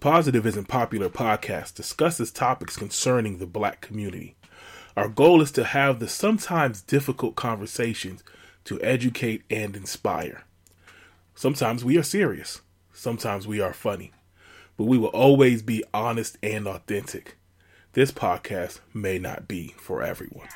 Positive Isn't Popular podcast discusses topics concerning the black community. Our goal is to have the sometimes difficult conversations to educate and inspire. Sometimes we are serious, sometimes we are funny, but we will always be honest and authentic. This podcast may not be for everyone.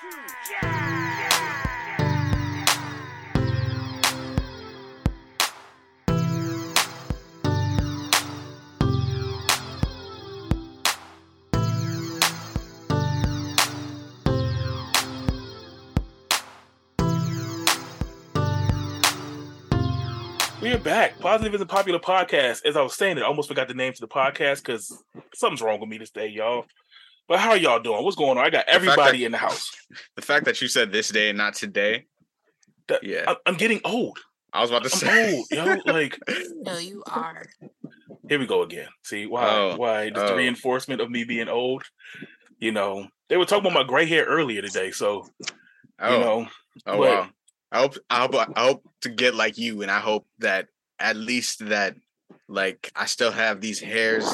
We are back. Positive Isn't Popular podcast. As I was saying, I almost forgot the name to the podcast because something's wrong with me this day, y'all. But how are y'all doing? What's going on? I got everybody that- in the house. The fact that you said this day and not today. That- Yeah. I- I'm getting old. I was about to I'm say. old, yo. Like, No, you are. here we go again. See why? Oh, why? Just the oh. reinforcement of me being old. You know, they were talking about my gray hair earlier today, so oh, you know, oh but- wow. I hope I hope I hope to get like you, and I hope that at least that like I still have these hairs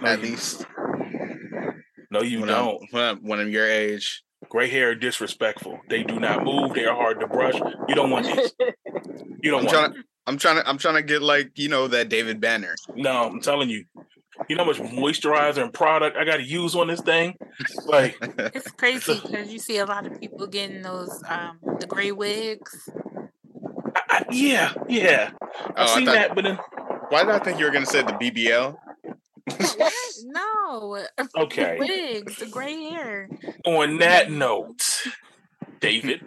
no, at you, least no, you when don't. I'm, when I'm when I'm your age. Gray hair disrespectful. They do not move. They are hard to brush. You don't want these. You don't I'm want. trying to I'm trying to I'm trying to get like you know that David Banner. No, I'm telling you. You know how much moisturizer and product I got to use on this thing? Like, It's crazy because you see a lot of people getting those um the gray wigs. I, I, yeah, yeah. I've Oh, I seen thought- that, but then Why did I think you were gonna say the BBL? No, okay. wigs, the gray hair. On that note, David,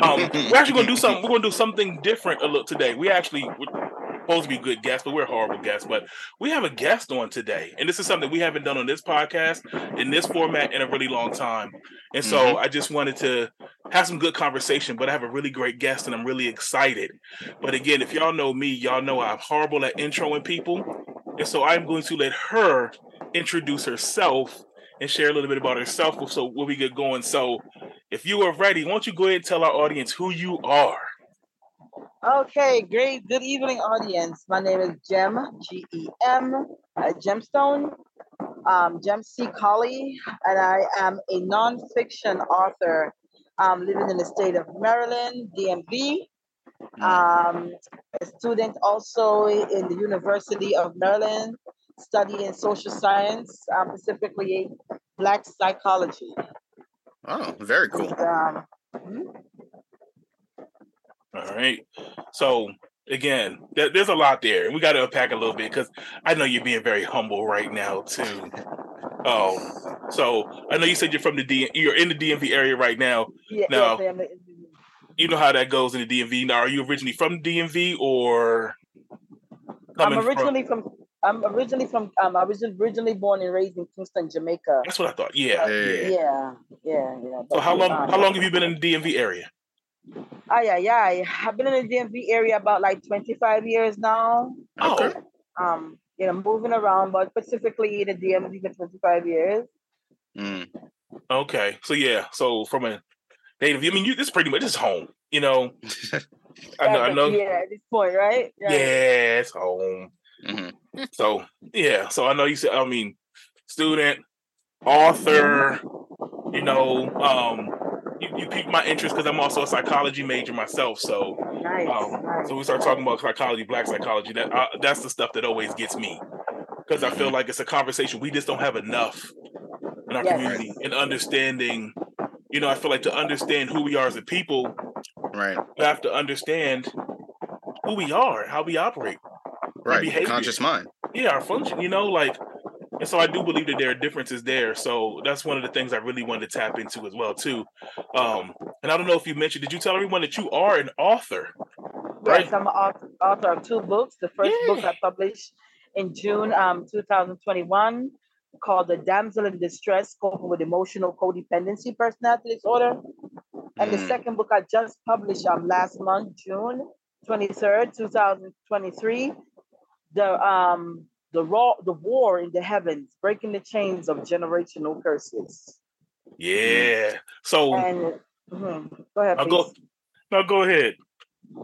um, we're actually gonna do something. We're gonna do something different a little today. We actually we're supposed to be good guests, but we're horrible guests. But we have a guest on today, and this is something we haven't done on this podcast in this format in a really long time. And so mm-hmm. I just wanted to have some good conversation. But I have a really great guest, and I'm really excited. But again, if y'all know me, y'all know I'm horrible at introing people, and so I'm going to let her introduce herself and share a little bit about herself. So we'll be good going. So if you are ready, why don't you go ahead and tell our audience who you are? Okay, great. Good evening, audience. My name is Gem, G E M, uh, Gemstone, um, Gem C. Collie, and I am a nonfiction author um, living in the state of Maryland, DMV. Um, a student also in the University of Maryland, studying social science, um, specifically Black psychology. Oh, very cool. Um, mhm. All right. So again, there, there's a lot there, and we got to unpack a little bit because I know you're being very humble right now too. Um, so I know you said you're from the D. You're in the DMV area right now. yeah, No. yes, I am a- You know how that goes in the DMV. Now, are you originally from DMV or? I'm coming from- originally from. I'm originally from. Um, I was originally born and raised in Kingston, Jamaica. That's what I thought. Yeah. Yeah. Yeah, yeah, yeah. So how long? How long have you been in the DMV area? Ay, ay, ay. I've been in the DMV area about like 25 years now. Okay. Oh, Um, you know, moving around, but specifically in the DMV for 25 years. Mm. okay. So yeah. So from a native, I mean, you this is pretty much this is home. You know. I know. I know. Yeah, at this point, right? Yeah, it's home. Mhm. So yeah, so I know you said I mean student, author, you know, um you, you piqued my interest because I'm also a psychology major myself. So Nice. um nice. so we start talking about psychology, black psychology. That uh, that's the stuff that always gets me because I feel like it's a conversation we just don't have enough in our Yes. community in understanding. You know, I feel like to understand who we are as a people, Right. we have to understand who we are, how we operate. Right. behavior. Conscious mind. yeah, our function, you know, like, and so I do believe that there are differences there. So that's one of the things I really wanted to tap into as well, too. Um, and I don't know if you mentioned, did you tell everyone that you are an author? right. Yes, I'm an author, author of two books. The first book I published in June um, 2021 called The Damsel in Distress Coping with Emotional Codependency Personality Disorder. And the Mm. second book I just published um, last month, June 23rd, 2023. The um the raw the war in the heavens, breaking the chains of generational curses. Yeah. So And mhm, go ahead, I'll please. go. No, go ahead.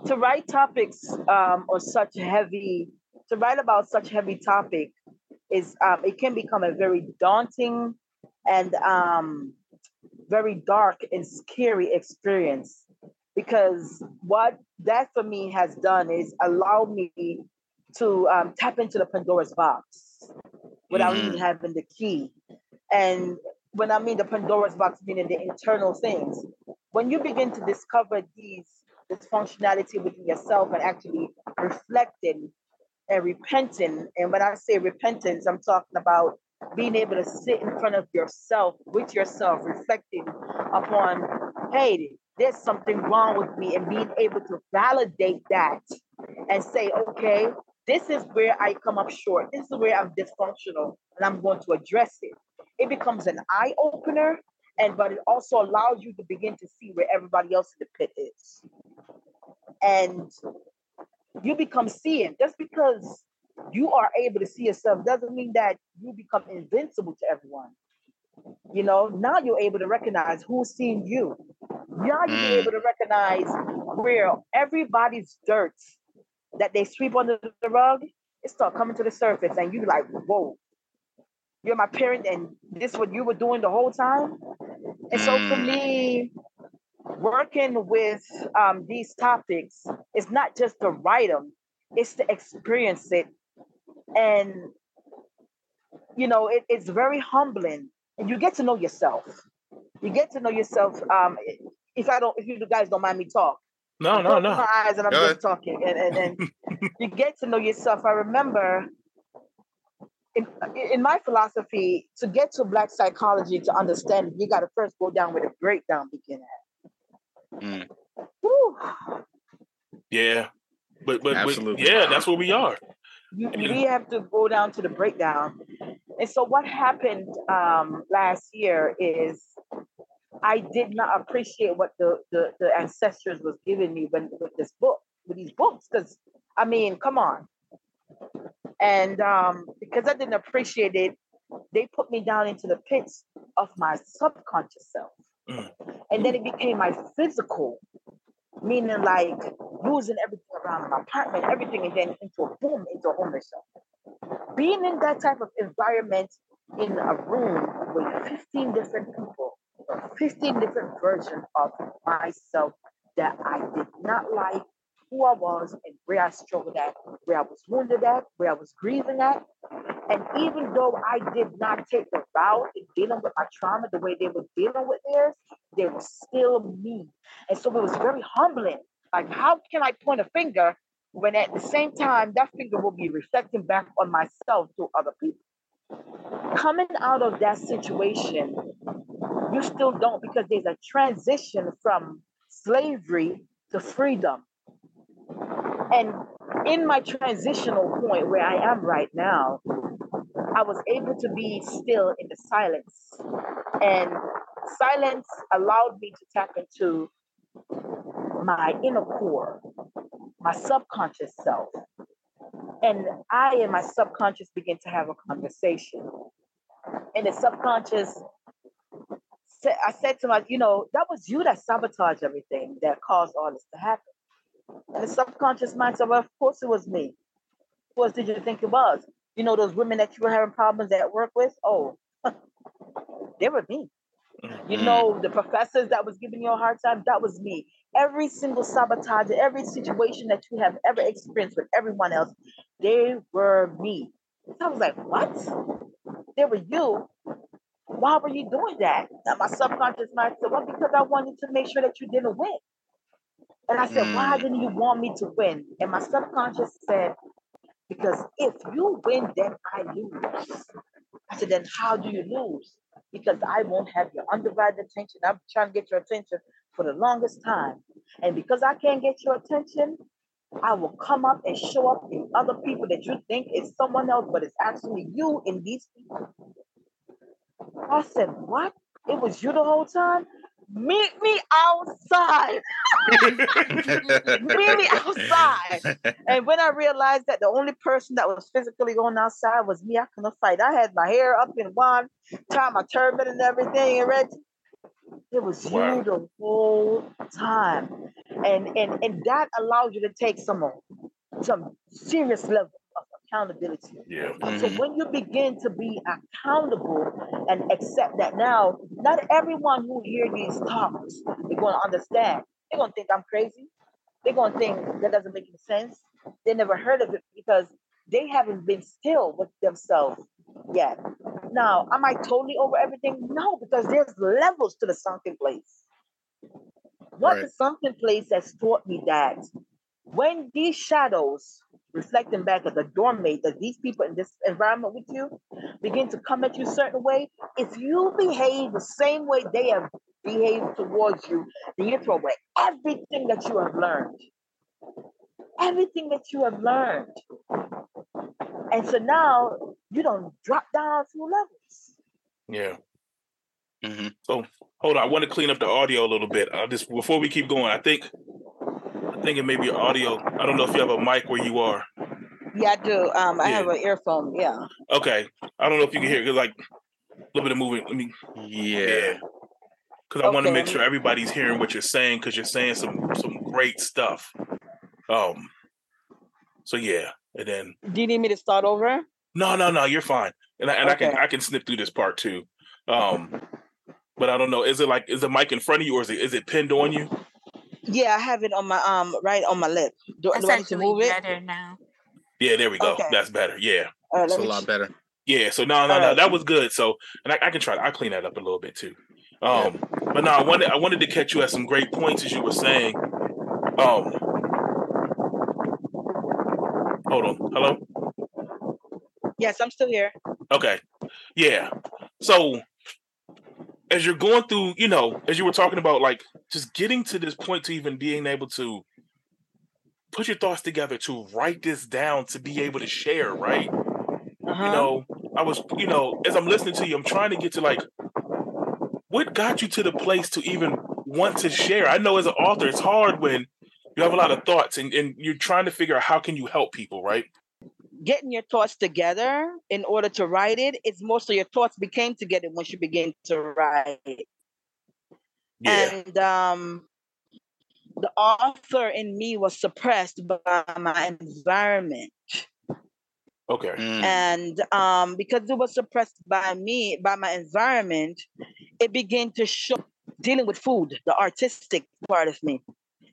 to write topics um, or such heavy to write about such heavy topic is um, it can become a very daunting and um, very dark and scary experience because what that for me has done is allow me to um, tap into the Pandora's box without Mhm. even having the key. And when I mean the Pandora's box, meaning the internal things, when you begin to discover these this functionality within yourself and actually reflecting and repenting, and when I say repentance, I'm talking about being able to sit in front of yourself with yourself, reflecting upon, hey, there's something wrong with me, and being able to validate that and say, okay, this is where I come up short. This is where I'm dysfunctional, and I'm going to address it. It becomes an eye opener, and but it also allows you to begin to see where everybody else in the pit is, and you become seeing. Just because you are able to see yourself doesn't mean that you become invincible to everyone. You know, now you're able to recognize who's seeing you. Now you're Mm. able to recognize where everybody's dirt that they sweep under the rug, it start coming to the surface, and you like, whoa, you're my parent, and this what you were doing the whole time. And so for Mm. me, working with um, these topics, it's not just to write them, it's to experience it. And, you know, it, it's very humbling. And you get to know yourself. You get to know yourself. Um, if I don't, if you guys don't mind me talk, No, no, no. my eyes and I'm Go just talking. And, and, and you get to know yourself. I remember in, in my philosophy, to get to Black psychology, to understand it, you got to first go down with the breakdown begin at. Mm. Whew. Yeah. But, but, but yeah, that's where we are. You, Yeah. we have to go down to the breakdown. And so what happened um, last year is I did not appreciate what the, the, the ancestors was giving me when with this book, with these books. Because I mean, come on. And um, because I didn't appreciate it, they put me down into the pits of my subconscious self. Mm. And then it became my physical, meaning like losing everything around my apartment, everything, and then into a boom, into a homeless shelter. Being in that type of environment in a room with 15 different people, 15 different versions of myself that I did not like who I was and where I struggled at, where I was wounded at, where I was grieving at. And even though I did not take the route in dealing with my trauma the way they were dealing with theirs, they were still me. And so it was very humbling. Like, how can I point a finger when at the same time that finger will be reflecting back on myself to other people? Coming out of that situation, you still don't because there's a transition from slavery to freedom. And in my transitional point where I am right now, I was able to be still in the silence. And silence allowed me to tap into my inner core, my subconscious self. And I and my subconscious begin to have a conversation. And the subconscious, I said to my, you know, that was you that sabotaged everything that caused all this to happen. And the subconscious mind said, well, of course it was me. Of course, did you think it was? You know, those women that you were having problems at work with? Oh, they were me. You Mm. know, the professors that was giving you a hard time, that was me. Every single sabotage, every situation that you have ever experienced with everyone else, they were me. I was like, what? They were you. Why were you doing that? And my subconscious mind said, well, because I wanted to make sure that you didn't win. And I said, why Mm. didn't you want me to win? And my subconscious said, because if you win, then I lose. I said, then how do you lose? Because I won't have your undivided attention. I'm trying to get your attention for the longest time. And because I can't get your attention, I will come up and show up in other people that you think is someone else, but it's actually you in these people. I said, What? It was you the whole time? Meet me outside. Meet me outside. And when I realized that the only person that was physically going outside was me, I couldn't fight. I had my hair up in one, tied my turban and everything, and ready. It was Wow. you the whole time, and and and that allows you to take some some serious level accountability. Yeah. So Mhm. when you begin to be accountable and accept that now, not everyone who hear these talks is going to understand. They're going to think I'm crazy. They're going to think that doesn't make any sense. They never heard of it because they haven't been still with themselves yet. Now, am I totally over everything? No, because there's levels to the sunken place. What Right. the sunken place has taught me that when these shadows reflecting back at the doormate that these people in this environment with you begin to come at you a certain way, if you behave the same way they have behaved towards you, then you throw away everything that you have learned. Everything that you have learned. And so now you don't drop down a few levels. Yeah. Mhm. So hold on, I want to clean up the audio a little bit. I just before we keep going, I think I think it may be audio. I don't know if you have a mic where you are. Yeah, I do. Um, I Yeah. have an earphone. Yeah. Okay. I don't know if you can hear because like a little bit of moving. Let me Yeah. Because I want to make sure everybody's hearing what you're saying because you're saying some some great stuff. Um. So yeah, and then Do you need me to start over? no, no, no, you're fine, and I, and I can I can snip through this part too. Um, but I don't know. Is it like is the mic in front of you or is it is it pinned on you? Yeah, I have it on my um right on my lip. Do, That's do I need to move it? better now. Yeah, there we go. Okay. That's better. Yeah, All right, It's a lot ch- better. yeah. So no, no, no, right. that was good. So and I, I can try. I will clean that up a little bit too. Um, but no, I wanted I wanted to catch you at some great points as you were saying. Um, hold on. Hello. Yes, I'm still here. Okay. Yeah. So as you're going through, you know, as you were talking about like just getting to this point to even being able to put your thoughts together to write this down to be able to share, right? Uh-huh. You know, I was, you know, as I'm listening to you, I'm trying to get to like what got you to the place to even want to share? I know as an author, it's hard when you have a lot of thoughts and, and you're trying to figure out how can you help people, right? Getting your thoughts together in order to write it, it's most of your thoughts became together once you begin to write. Yeah. And um the author in me was suppressed by my environment. Okay. Mm. and um, because it was suppressed by me by my environment it began to show dealing with food the artistic part of me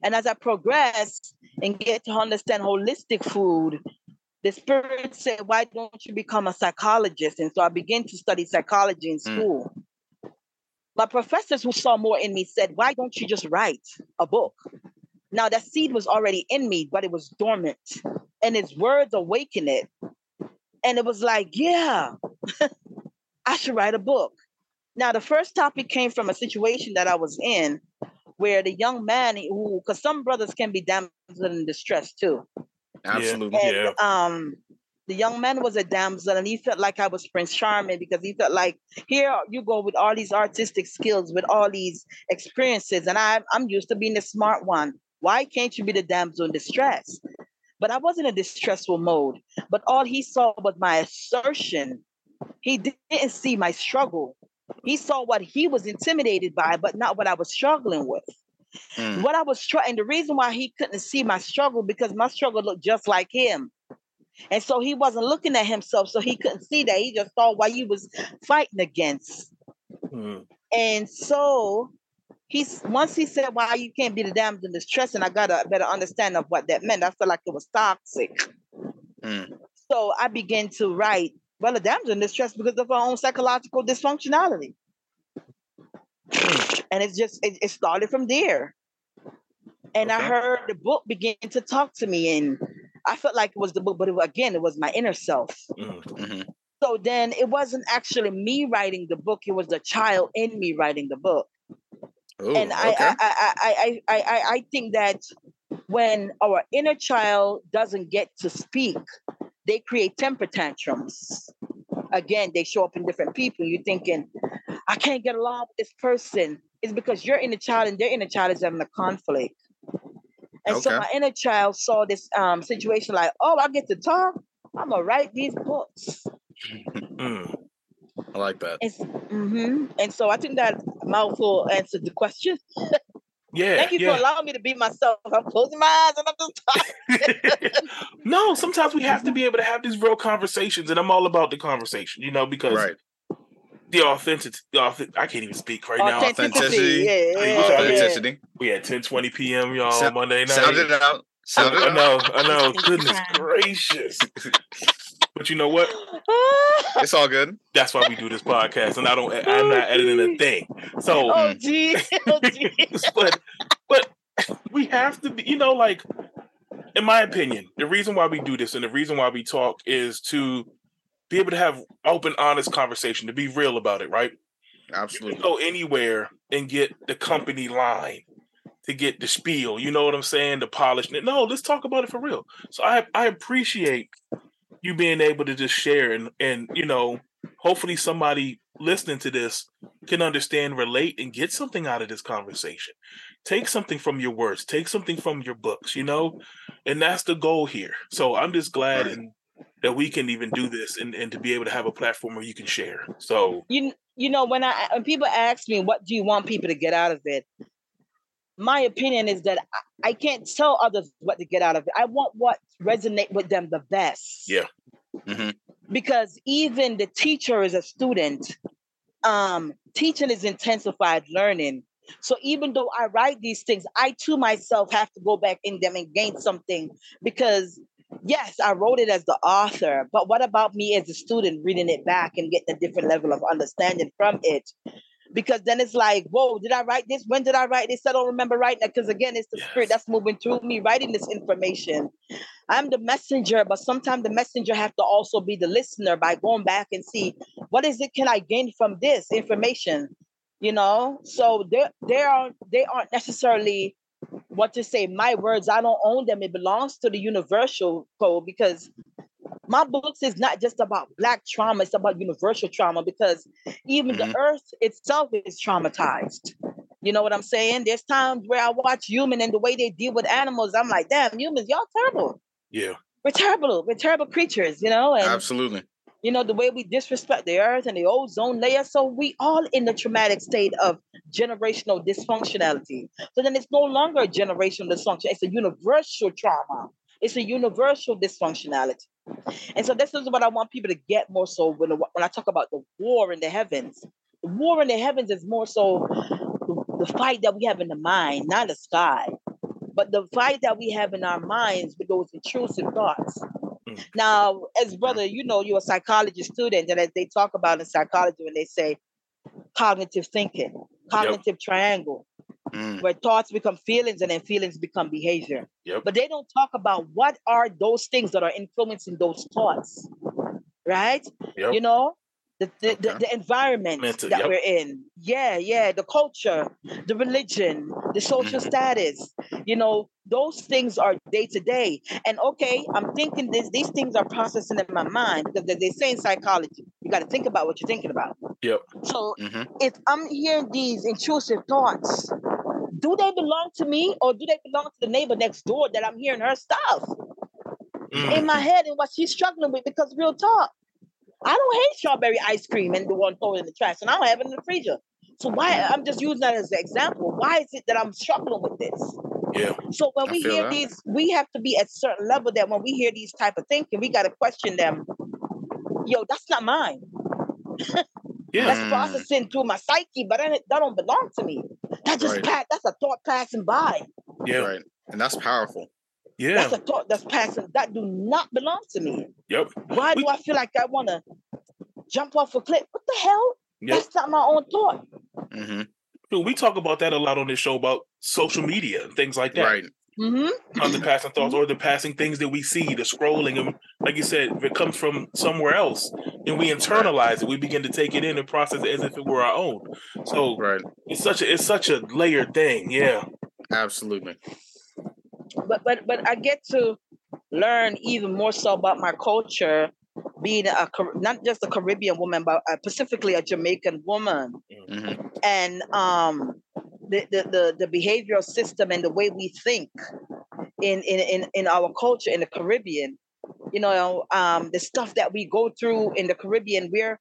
and as i progress and get to understand holistic food the spirit said why don't you become a psychologist and so i began to study psychology in Mm. school my professors who saw more in me said why don't you just write a book now that seed was already in me but it was dormant and his words awakened it and it was like, yeah, I should write a book. Now, the first topic came from a situation that I was in where the young man who, because some brothers can be damsel in distress too. Absolutely. And Yeah. um, the young man was a damsel and he felt like I was Prince Charming because he felt like, here you go with all these artistic skills, with all these experiences, and I'm, I'm used to being the smart one. Why can't you be the damsel in distress? But I wasn't in a distressful mode. But all he saw was my assertion. He didn't see my struggle. He saw what he was intimidated by, but not what I was struggling with. Mm. What I was trying, the reason why he couldn't see my struggle because my struggle looked just like him. And so he wasn't looking at himself, so he couldn't see that. He just saw what he was fighting against. Mm. And so he's once he said, Why you can't be the damsel in distress, and I got a better understanding of what that meant. I felt like it was toxic. Mm. So I began to write, well, the damsel in distress because of her own psychological dysfunctionality. And it's just it, it started from there. And I heard the book begin to talk to me, and I felt like it was the book, but it, again, it was my inner self. Mm. Mhm. So then it wasn't actually me writing the book; it was the child in me writing the book. Ooh, and I, okay. I, I, I, I, I, I think that when our inner child doesn't get to speak, they create temper tantrums. Again, they show up in different people. You're thinking, I can't get along with this person. It's because your inner child and their inner child is having a conflict. And so my inner child saw this um, situation like, oh, I get to talk. I'm gonna write these books. Mm. I like that. And, mhm. and so I think that mouthful answered the question. Yeah. Thank you yeah. for allowing me to be myself. I'm closing my eyes and I'm just talking. no, sometimes we have to be able to have these real conversations, and I'm all about the conversation, you know, because Right. The authenticity, the authentic, I can't even speak right now. Authenticity. Yeah, yeah, Hey, yeah, what's up, yeah. Authenticity. We at 10 20 p.m. y'all Sound- Monday night. Sound it out. Sound it I out. know, I know. Goodness gracious. But you know what? It's all good. That's why we do this podcast, and I don't. I'm not editing a oh, thing. So, oh, gee. Oh, mm. oh gee. but but we have to be. You know, like in my opinion, the reason why we do this and the reason why we talk is to be able to have open, honest conversation, to be real about it, right? Absolutely. go anywhere and get the company line to get the spiel. You know what I'm saying? The polish. No, let's talk about it for real. So I I appreciate you being able to just share and and you know, hopefully somebody listening to this can understand, relate, and get something out of this conversation. Take something from your words, take something from your books, you know, and that's the goal here. So I'm just glad Right. and that we can even do this and, and to be able to have a platform where you can share. So you you know when I when people ask me what do you want people to get out of it, my opinion is that I, I can't tell others what to get out of it. I want what resonate with them the best. Yeah. Mhm. Because even the teacher is a student. Um, teaching is intensified learning. So even though I write these things, I too myself have to go back in them and gain something because yes, I wrote it as the author, but what about me as a student reading it back and getting a different level of understanding from it? Because then it's like, whoa, did I write this? When did I write this? I don't remember writing it. Because again, it's the spirit that's moving through me writing this information. I'm the messenger, but sometimes the messenger have to also be the listener by going back and see what is it can I gain from this information? You know, so they they are they aren't necessarily what to say my words i don't own them it belongs to the universal code because my books is not just about black trauma it's about universal trauma because even Mhm. the earth itself is traumatized you know what i'm saying there's times where i watch human and the way they deal with animals i'm like damn humans y'all terrible yeah. we're terrible we're terrible creatures you know and Absolutely. You know the way we disrespect the earth and the ozone layer. So we all in the traumatic state of generational dysfunctionality. So then it's no longer a generational dysfunction. It's a universal trauma. It's a universal dysfunctionality. And so this is what i want people to get more so when, when i talk about the war in the heavens. The war in the heavens is more so the, the fight that we have in the mind not the sky but the fight that we have in our minds with those intrusive thoughts Mm. now, as brother, you know, you're a psychology student, and as they talk about in psychology, when they say cognitive thinking, cognitive triangle, Mm. where thoughts become feelings and then feelings become behavior. Yep. But they don't talk about what are those things that are influencing those thoughts, right? Yep. You know, the the, the, Okay. the environment Mental, that yep. we're in. Yeah, yeah, the culture, the religion, the social Mhm. status. You know, those things are day to day. And okay, I'm thinking this. These things are processing in my mind because they- they say in psychology, you got to think about what you're thinking about. Yep. So hmm if I'm hearing these intrusive thoughts, do they belong to me or do they belong to the neighbor next door that I'm hearing her stuff Mm. in my head and what she's struggling with? Because real talk, I don't hate strawberry ice cream and the one thrown in the trash, and I don't have it in the freezer. So why I'm just using that as an example. Why is it that I'm struggling with this? Yeah. So when I we hear that. these, we have to be at a certain level that when we hear these type of thinking, we got to question them. Yo, that's not mine. Yeah. That's Mm. processing through my psyche, but that, that don't belong to me. That just Right. pa- that's a thought passing by. Yeah. Right. And that's powerful. Yeah. That's a thought that's passing. That do not belong to me. Yep. Why We- do I feel like I want to jump off a cliff? What the hell? Yep. That's not my own thought. Mm-hmm. Dude, we talk about that a lot on this show about social media and things like that. Right. Mm-hmm. On the passing thoughts or the passing things that we see, the scrolling, and like you said, if it comes from somewhere else, and we internalize it, we begin to take it in and process it as if it were our own. So Right. it's such a it's such a layered thing. Yeah. Absolutely. But but but I get to learn even more so about my culture, being a not just a Caribbean woman, but uh, specifically a Jamaican woman. hmm and um the, the the the behavioral system and the way we think in in in, in our culture in the caribbean you know um the stuff that we go through in the caribbean we're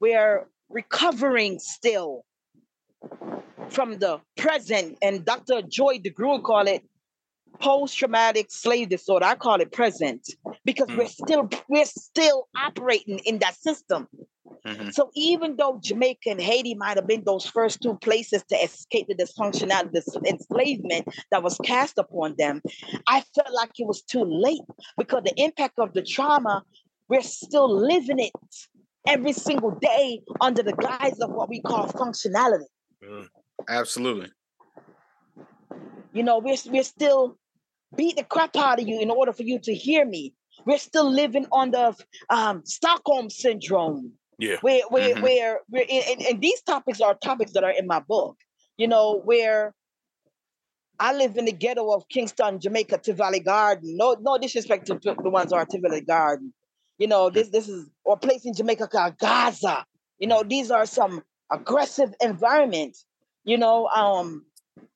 we're recovering still from the present, and Dr. Joy DeGruy call it post-traumatic slave disorder. I call it present because Mm. we're still we're still operating in that system. Mhm. So even though Jamaica and Haiti might have been those first two places to escape the dysfunctionality, the enslavement that was cast upon them, I felt like it was too late because the impact of the trauma, we're still living it every single day under the guise of what we call functionality. Mm. Absolutely. You know, we're, we're still beat the crap out of you in order for you to hear me. We're still living on the um, Stockholm syndrome. Yeah. where where Mhm. where, where and, and- these topics are topics that are in my book you know where I live in the ghetto of Kingston, Jamaica, Tivoli Garden. No, no disrespect to the ones who are Tivoli Garden. You know, this this is or a place in Jamaica called Gaza. You know, these are some aggressive environments. You know, um,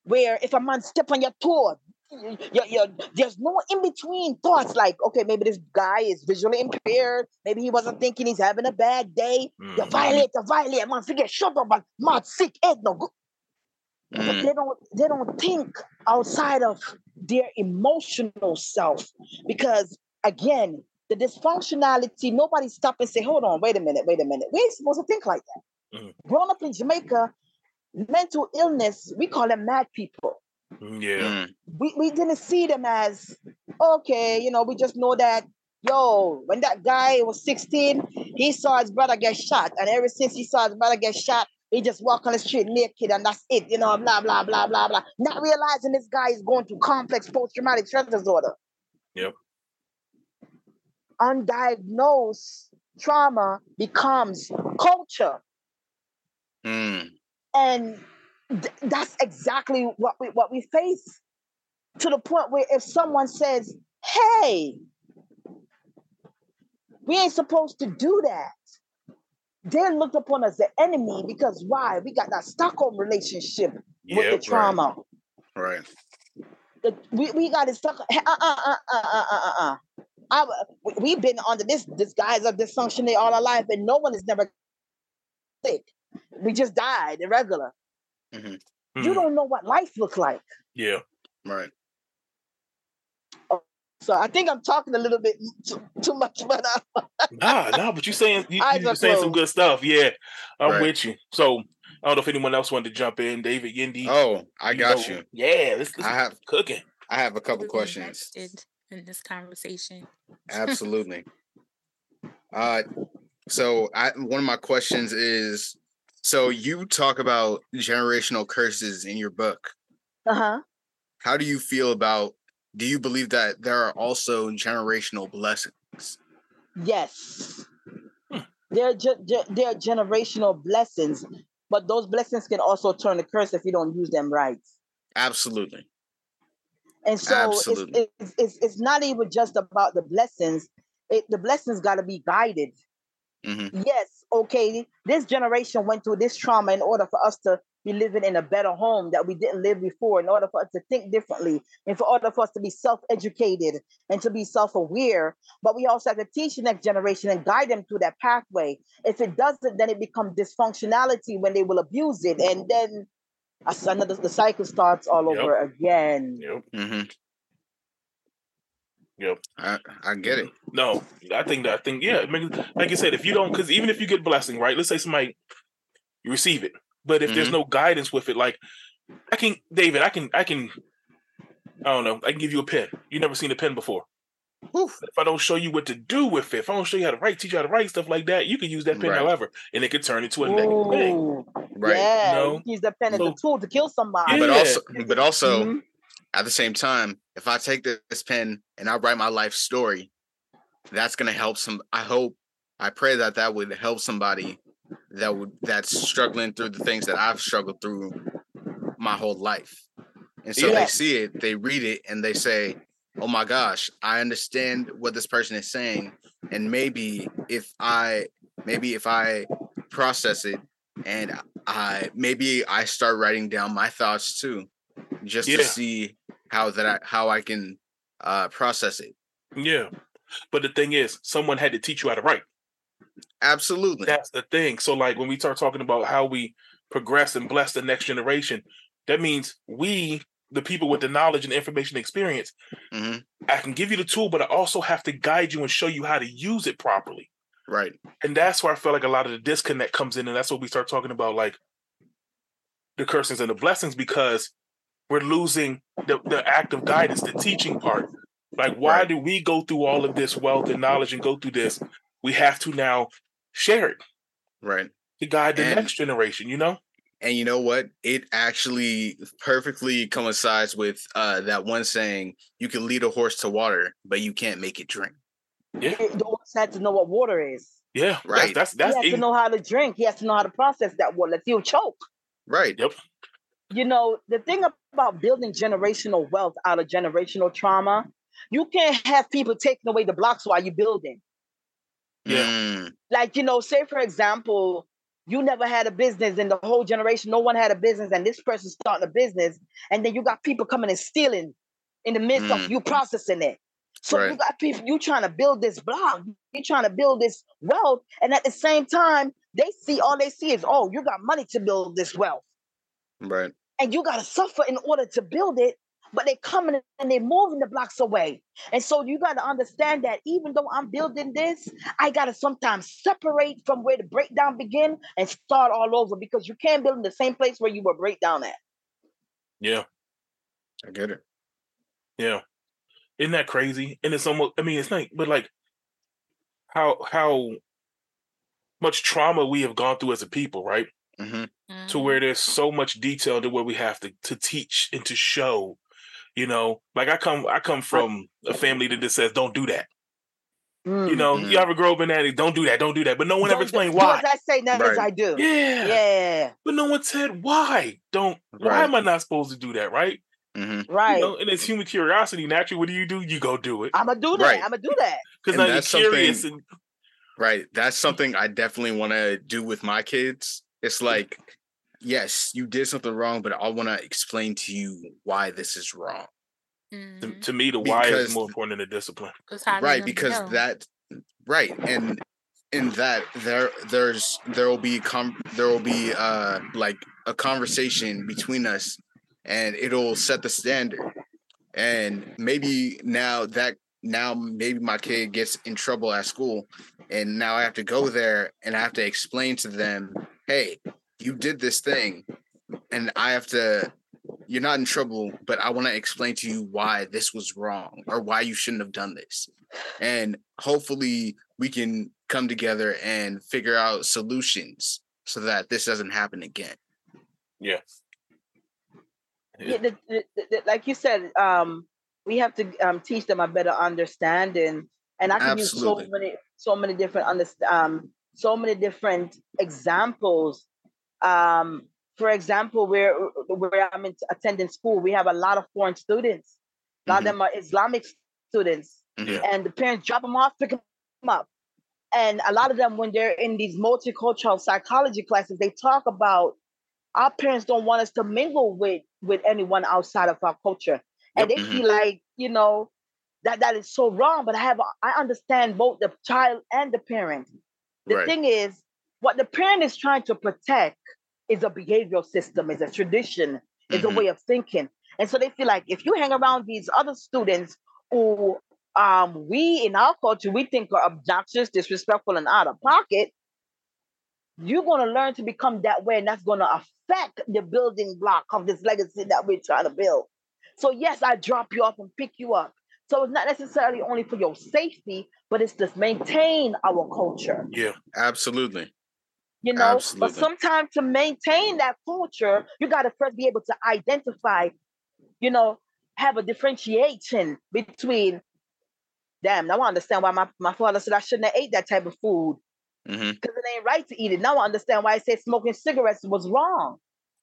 where if a man step on your toe, you, you, you- there's no in between thoughts. Like, okay, maybe this guy is visually impaired. Maybe he wasn't thinking he's having a bad day. You Mhm. violate, you violate, man. Forget, shut up, man. Man, sick head, no good. But Mm. they don't they don't think outside of their emotional self because again the dysfunctionality nobody stop and say hold on wait a minute wait a minute we ain't supposed to think like that Mhm. growing up in jamaica mental illness we call them mad people Mm, Yeah. Mm. we, we didn't see them as okay you know we just know that yo when that guy was 16 he saw his brother get shot and ever since he saw his brother get shot he just walk on the street naked and that's it you know blah blah blah blah blah not realizing this guy is going through complex post-traumatic stress disorder Yep. undiagnosed trauma becomes culture Mm. and th- that's exactly what we what we face. To the point where if someone says hey we ain't supposed to do that. They're looked upon as the enemy because why? We got that stockholm relationship with the trauma. Right. The- we, we got it stuck uh, uh, uh, uh, uh, uh, uh. I, we- we've been under this this guise of dysfunction all our life and no one has never sick. We just died irregular you Mhm. don't know what life looks like. Yeah. Right. So I think I'm talking a little bit too, too much, but uh, Nah, nah, but you're saying you, you're saying some good stuff. Yeah. I'm Right. with you. So I don't know if anyone else wanted to jump in. David Yindi. Oh, I got know- you. Yeah, let's, let's I have cooking. I have a couple Really questions. in this conversation. Absolutely. Uh so I one of my questions is so you talk about generational curses in your book. uh-huh. How do you feel about do you believe that there are also generational blessings? yes, they're ge- ge- they're generational blessings, but those blessings can also turn to curse if you don't use them right. Absolutely. And so it's, it's, it's it's not even just about the blessings. It, the blessings got to be guided. Mhm. Yes, okay. This generation went through this trauma in order for us to be living in a better home that we didn't live before, in order for us to think differently, and for order for us to be self-educated and to be self-aware. But we also have to teach the next generation and guide them through that pathway. If it doesn't, then it becomes dysfunctionality when they will abuse it, and then another the cycle starts all Yep. over again. Yep. hmm Yep. I, I get it. No, I think that I think yeah. I mean, like you said, if you don't, because even if you get blessing, right? Let's say somebody you receive it, but if there's Mhm. no guidance with it, like I can, David, I can, I can, I don't know, I can give you a pen. You never seen a pen before. Woof. If I don't show you what to do with it, if I don't show you how to write, teach you how to write stuff like that, you can use that pen Right. however, and it could turn into a negative thing. Right. Yeah, No. you can use the pen as a tool to kill somebody. But also but also Mhm. At the same time, if I take this pen and I write my life story, that's going to help some. I hope, I pray that that would help somebody that would that's struggling through the things that I've struggled through my whole life. And so they see it, they read it, and they say, "Oh my gosh, I understand what this person is saying." And maybe if I, maybe if I process it, and I maybe I start writing down my thoughts too, just Yeah. to see how that I, how I can uh process it. Yeah, but the thing is, someone had to teach you how to write. Absolutely. That's the thing. So, like when we start talking about how we progress and bless the next generation, that means we, the people with the knowledge and information experience, hmm I can give you the tool, but I also have to guide you and show you how to use it properly. Right. And that's where I feel like a lot of the disconnect comes in, and that's what we start talking about, like the cursings and the blessings, because we're losing the, the act of guidance, the teaching part. Like, why Right. do we go through all of this wealth and knowledge and go through this? We have to now share it Right. to guide the And- next generation, you know? And you know what? It actually perfectly coincides with uh, that one saying: "You can lead a horse to water, but you can't make it drink." Yeah, It- The horse had to know what water is. yeah, Right. That's that's, he that's has to know how to drink. He has to know how to process that water. Else he'll choke. Right. Yep. You know, the thing about building generational wealth out of generational trauma, you can't have people taking away the blocks while you're building. Yeah. Mm, Like, you know, say for example, you never had a business in the whole generation, no one had a business, and this person's starting a business, and then you got people coming and stealing in the midst Mm. of you processing it. So you Right. got people, you trying to build this block, you trying to build this wealth, and at the same time, they see all they see is, oh, you got money to build this wealth. right. And you got to suffer in order to build it but they're coming and they're moving the blocks away and so you got to understand that even though i'm building this i got to sometimes separate from where the breakdown begin and start all over because you can't build in the same place where you were breakdown at yeah, I get it. yeah. Isn't that crazy? And it's almost I mean, it's like but like how how much trauma we have gone through as a people, right? Mm-hmm. To where there's so much detail to where we have to to teach and to show you know? Like i come i come from a family that just says don't do that. You Mm. know Mhm. you ever grow up in that don't do that don't do that but no one ever Don't do- explained do why. As i say not as Right. i do. Yeah. yeah. But no one said why. Don't why am i not supposed to do that right? Hmm right. you know and it's human curiosity. Naturally what do you do? You go do it. I'm gonna do that Right. i'm gonna do that. Because now you're that's curious something- and Right. That's something I definitely want to do with my kids. It's like, yes, you did something wrong, but I want to explain to you why this is wrong. to, Mhm. to me the why is more important than the discipline. right because know? that right and in that there there's there will be com there will be uh like a conversation between us and it'll set the standard and maybe now that now maybe my kid gets in trouble at school and now i have to go there and i have to explain to them hey you did this thing and i have to you're not in trouble but i want to explain to you why this was wrong or why you shouldn't have done this and hopefully we can come together and figure out solutions so that this doesn't happen again yeah yeah, the, the, the, like you said, um, we have to um, teach them a better understanding, and I can Absolutely. use so many, so many different underst- um, so many different examples. Um, for example, where where I'm in, attending school, we have a lot of foreign students. A lot Mhm. of them are Islamic students, Mhm. and the parents drop them off, pick them up, and a lot of them, when they're in these multicultural psychology classes, they talk about our parents don't want us to mingle with with anyone outside of our culture and Yep. they Mhm. feel like you know that that is so wrong but i have i understand both the child and the parent the Right. thing is what the parent is trying to protect is a behavioral system is a tradition is Mhm. a way of thinking. And so they feel like if you hang around these other students who um, we in our culture we think are obnoxious disrespectful and out of pocket you're going to learn to become that way and that's going to affect the building block of this legacy that we're trying to build. So yes i drop you off and pick you up. So it's not necessarily only for your safety but it's to maintain our culture. Yeah absolutely you know Absolutely. but sometimes to maintain that culture you got to first be able to identify you know have a differentiation between damn now i understand why my, my father said i shouldn't have ate that type of food mm-hmm. because it ain't right to eat it now i understand why i said smoking cigarettes was wrong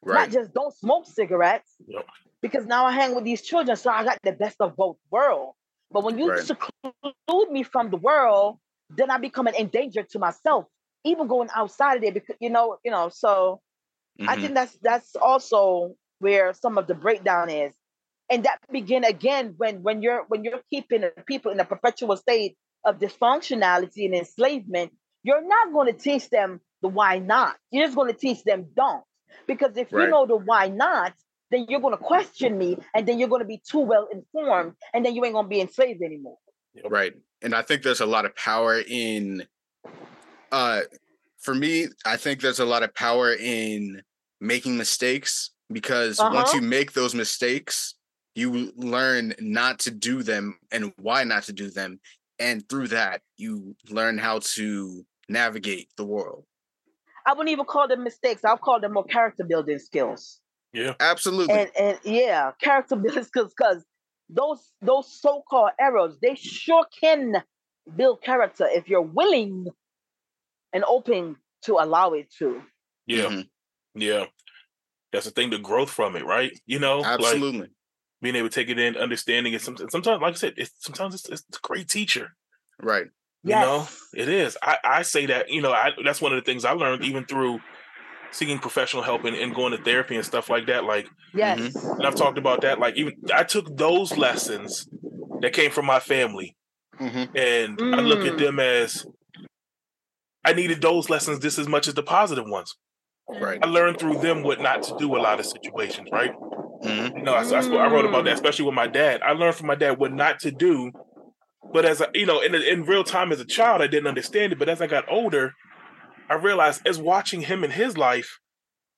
right. not just don't smoke cigarettes Yep. because now I hang with these children, so I got the best of both worlds. But when you Right. seclude me from the world, then I become an endanger to myself, even going outside of there. Because you know, you know. So I Mhm. think that's that's also where some of the breakdown is, and that begin again when when you're when you're keeping the people in a perpetual state of dysfunctionality and enslavement. You're not going to teach them the why not. You're just going to teach them don't. Because if Right. you know the why not, then you're going to question me and then you're going to be too well informed and then you ain't going to be enslaved anymore. Right. And I think there's a lot of power in uh for me, I think there's a lot of power in making mistakes because once Uh-huh. you make those mistakes, you learn not to do them and why not to do them. And through that, you learn how to navigate the world. I wouldn't even call them mistakes. I'll call them more character building skills. Yeah. Absolutely. And and yeah, character building skills because those those so-called errors, they sure can build character if you're willing and open to allow it to. Yeah. Mhm. Yeah. That's the thing, the growth from it, right? You know, like Absolutely. being able to take it in, understanding it. Sometimes, sometimes like I said, it's sometimes it's, it's a great teacher. right. You Yes. know, it is. I, I say that, you know, I, that's one of the things I learned even through seeking professional help and, and going to therapy and stuff like that. Like, Yes. and I've talked about that. Like, even I took those lessons that came from my family Mhm. and I look at Mm. them as I needed those lessons just as much as the positive ones. Right. I learned through them what not to do a lot of situations, right? Mhm. You know, I, I, I wrote about that, Mm. especially with my dad. I learned from my dad what not to do. But as a, you know, in in real time as a child, I didn't understand it. But as I got older, I realized as watching him in his life,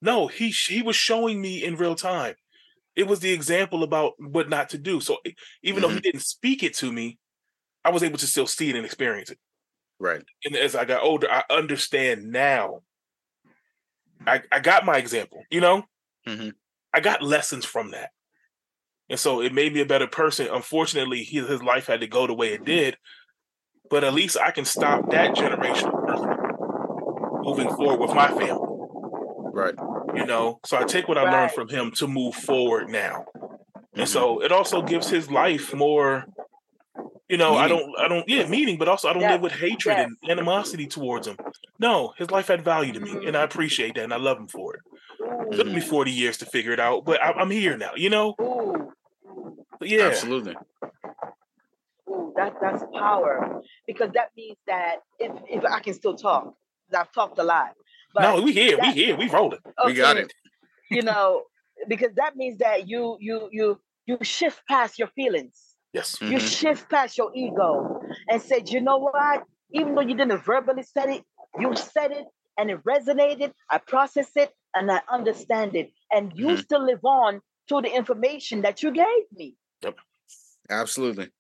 no, he he was showing me in real time. It was the example about what not to do. So even though he didn't speak it to me, I was able to still see it and experience it. Right. And as I got older, I understand now. I, I got my example, you know? Mhm. I got lessons from that. And so it made me a better person. Unfortunately, he, his life had to go the way it did. But at least I can stop that generation moving forward with my family, Right. you know? So I take what I learned from him to move forward now. And Mhm. so it also gives his life more, you know, I don't, I don't, yeah, meaning, but also I don't Yes, live with hatred yes. and animosity towards him. No, his life had value to me, Mm-hmm. and I appreciate that, and I love him for it. Ooh, Took me forty years to figure it out, but I, I'm here now, you know. ooh, But yeah, Absolutely. ooh, that, that's power. Because that means that if, if I can still talk, I've talked a lot. But no, we here, we here, we rolling. We got it. You know, because that means that you you you you shift past your feelings. Yes, Mhm. You shift past your ego and said, you know what? Even though you didn't verbally say it, you said it and it resonated. I processed it and I understand it. And you Mhm. still live on to the information that you gave me. Yep. Absolutely.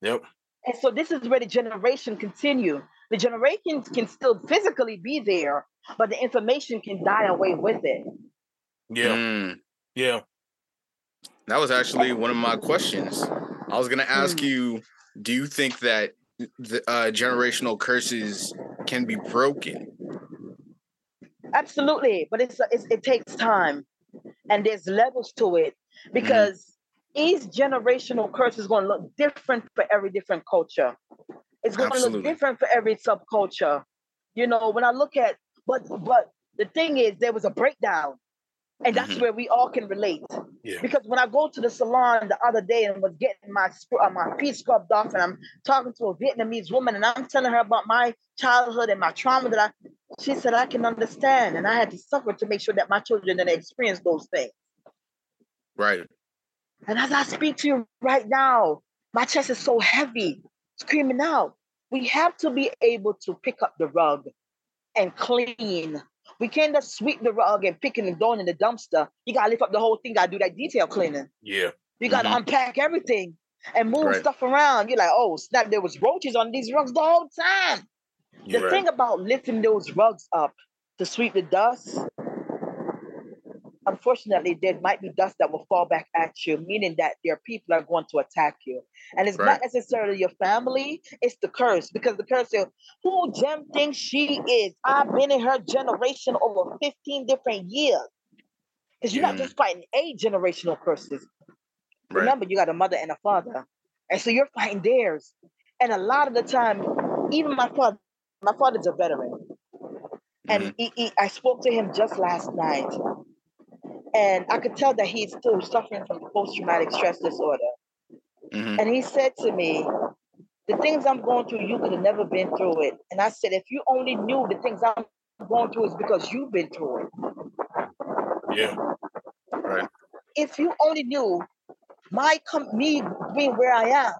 yep, And so this is where the generation continue. The generations can still physically be there, but the information can die away with it. yeah, Mm. yeah. That was actually one of my questions. I was gonna ask Mm. you, do you think that the uh, generational curses can be broken? Absolutely, but it's, it's it takes time, and there's levels to it because each generational curse is going to look different for every different culture. It's going to look different for every subculture. You know, when I look at, but but the thing is, there was a breakdown, and that's Mhm. where we all can relate. Yeah. Because when I go to the salon the other day and was getting my uh, my feet scrubbed off, and I'm talking to a Vietnamese woman, and I'm telling her about my childhood and my trauma that I, she said I can understand, and I had to suffer to make sure that my children didn't experience those things. Right. And as I speak to you right now, my chest is so heavy, screaming out. We have to be able to pick up the rug and clean. We can't just sweep the rug and pick it and throw it in the dumpster. You gotta lift up the whole thing, gotta do that detail cleaning. Yeah, You gotta Mhm. unpack everything and move Right. stuff around. You're like, oh snap, there was roaches on these rugs the whole time. The yeah, thing about lifting those rugs up to sweep the dust, unfortunately, there might be dust that will fall back at you, meaning that their people are going to attack you. And it's Right. not necessarily your family, it's the curse because the curse is who Gem thinks she is. I've been in her generation over 15 different years. Because you're not Mm. just fighting a generational curses. Right. Remember, you got a mother and a father. And so you're fighting theirs. And a lot of the time, even my father, my father's a veteran. And he, he, I spoke to him just last night. And I could tell that he's still suffering from post traumatic stress disorder. Mhm. And he said to me, The things I'm going through, you could have never been through it. And I said, If you only knew the things I'm going through is because you've been through it. Yeah. Right. If you only knew my com- me being where I am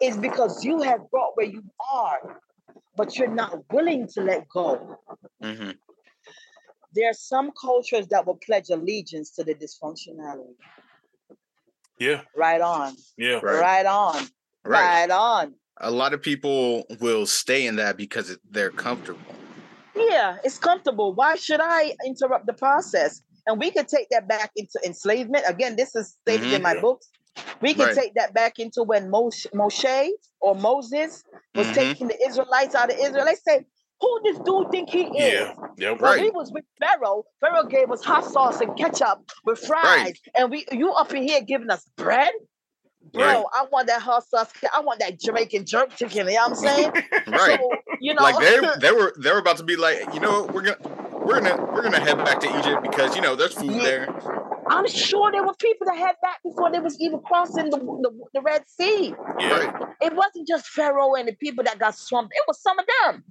is because you have brought where you are, but you're not willing to let go. hmm There are some cultures that will pledge allegiance to the dysfunctionality. Yeah. Right on. Yeah. Right. Right on. Right. Right on. A lot of people will stay in that because they're comfortable. Yeah, it's comfortable. Why should I interrupt the process? And we could take that back into enslavement. Again, this is stated Mhm. in my Yeah. books. We could Right. take that back into when Moshe, Moshe or Moses was Mhm. taking the Israelites out of Israel. They say, who this dude think he is? Yeah. Well, Right. we was with Pharaoh. Pharaoh gave us hot sauce and ketchup with fries, Right. and we you up in here giving us bread, bro. Right. I want that hot sauce. I want that Jamaican jerk chicken. You know what I'm saying? Right. So you know, like they they were they were about to be like, you know we're gonna we're gonna we're gonna head back to Egypt because you know there's food Yeah. there. I'm sure there were people that had back before they was even crossing the, the, the Red Sea. Yeah. It wasn't just Pharaoh and the people that got swamped. It was some of them.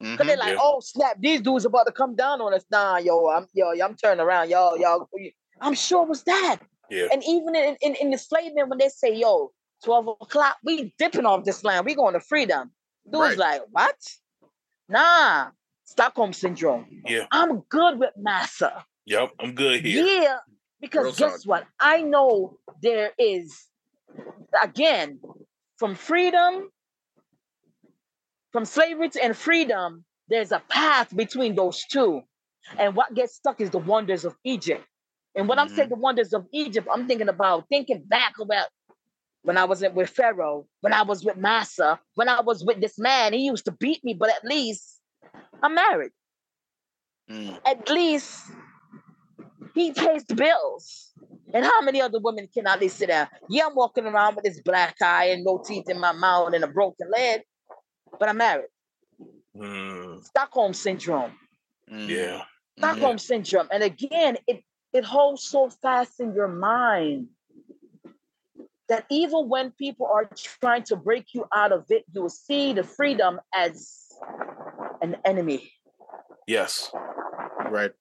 Cause Mhm. they're like, Yeah. oh snap, these dudes about to come down on us. Nah, yo, I'm yo, I'm turning around, y'all, y'all. I'm sure it was that. Yeah. And even in, in, in the slave men, when they say, yo, 12 o'clock, we dipping off this land, we going to freedom. Dude's Right. like, what? Nah, Stockholm syndrome. Yeah. I'm good with massa. Yep. I'm good here. Yeah, because Real guess talk. what? I know there is, again, from freedom, from slavery to and freedom, there's a path between those two. And what gets stuck is the wonders of Egypt. And when I'm saying the wonders of Egypt, I'm thinking about thinking back about when I was with Pharaoh, when I was with Massa, when I was with this man. He used to beat me, but at least I'm married Mm. at least he pays the bills. And how many other women can at least sit there? Yeah, I'm walking around with this black eye and no teeth in my mouth and a broken leg, but I'm married. Mm, Stockholm syndrome. Mm. yeah. Stockholm syndrome. And again, it it holds so fast in your mind that even when people are trying to break you out of it, you will see the freedom as an enemy. Yes. Right.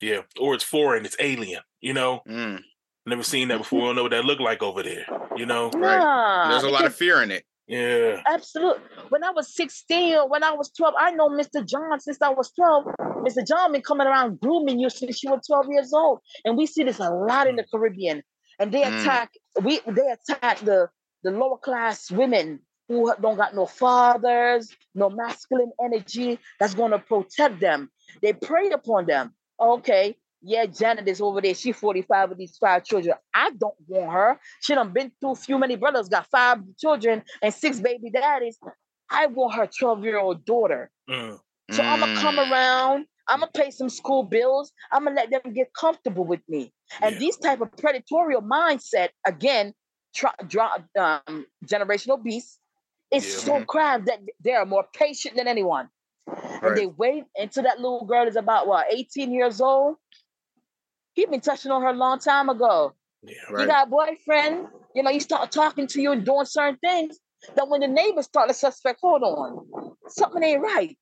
Yeah. Or it's foreign. It's alien. You know. Mm. Never seen that before. We don't know what that look like over there. You know. Right. There's a lot of fear in it. Yeah. Absolutely. When I was 16 or when I was 12, I know Mr. John since I was 12. Mr. John been coming around grooming you since you were 12 years old. And we see this a lot in the Caribbean. And they Mm. attack, we they attack the, the lower class women who don't got no fathers, no masculine energy that's gonna protect them. They prey upon them. Okay, yeah, Janet is over there. She 45 with these five children. I don't want her. She done been through few many brothers, got five children and six baby daddies. I want her 12 year old daughter. Mm, So I'm gonna come Mm. around. I'm gonna pay some school bills. I'm gonna let them get comfortable with me. And Yeah. these type of predatorial mindset, again, try, draw, um, generational beasts, is Yeah. so crabbed that they are more patient than anyone. And they wait until that little girl is about what 18 years old. He been touching on her a long time ago. yeah. You got a boyfriend, you know, you start talking to you and doing certain things. That when the neighbors start to suspect, hold on, something ain't right.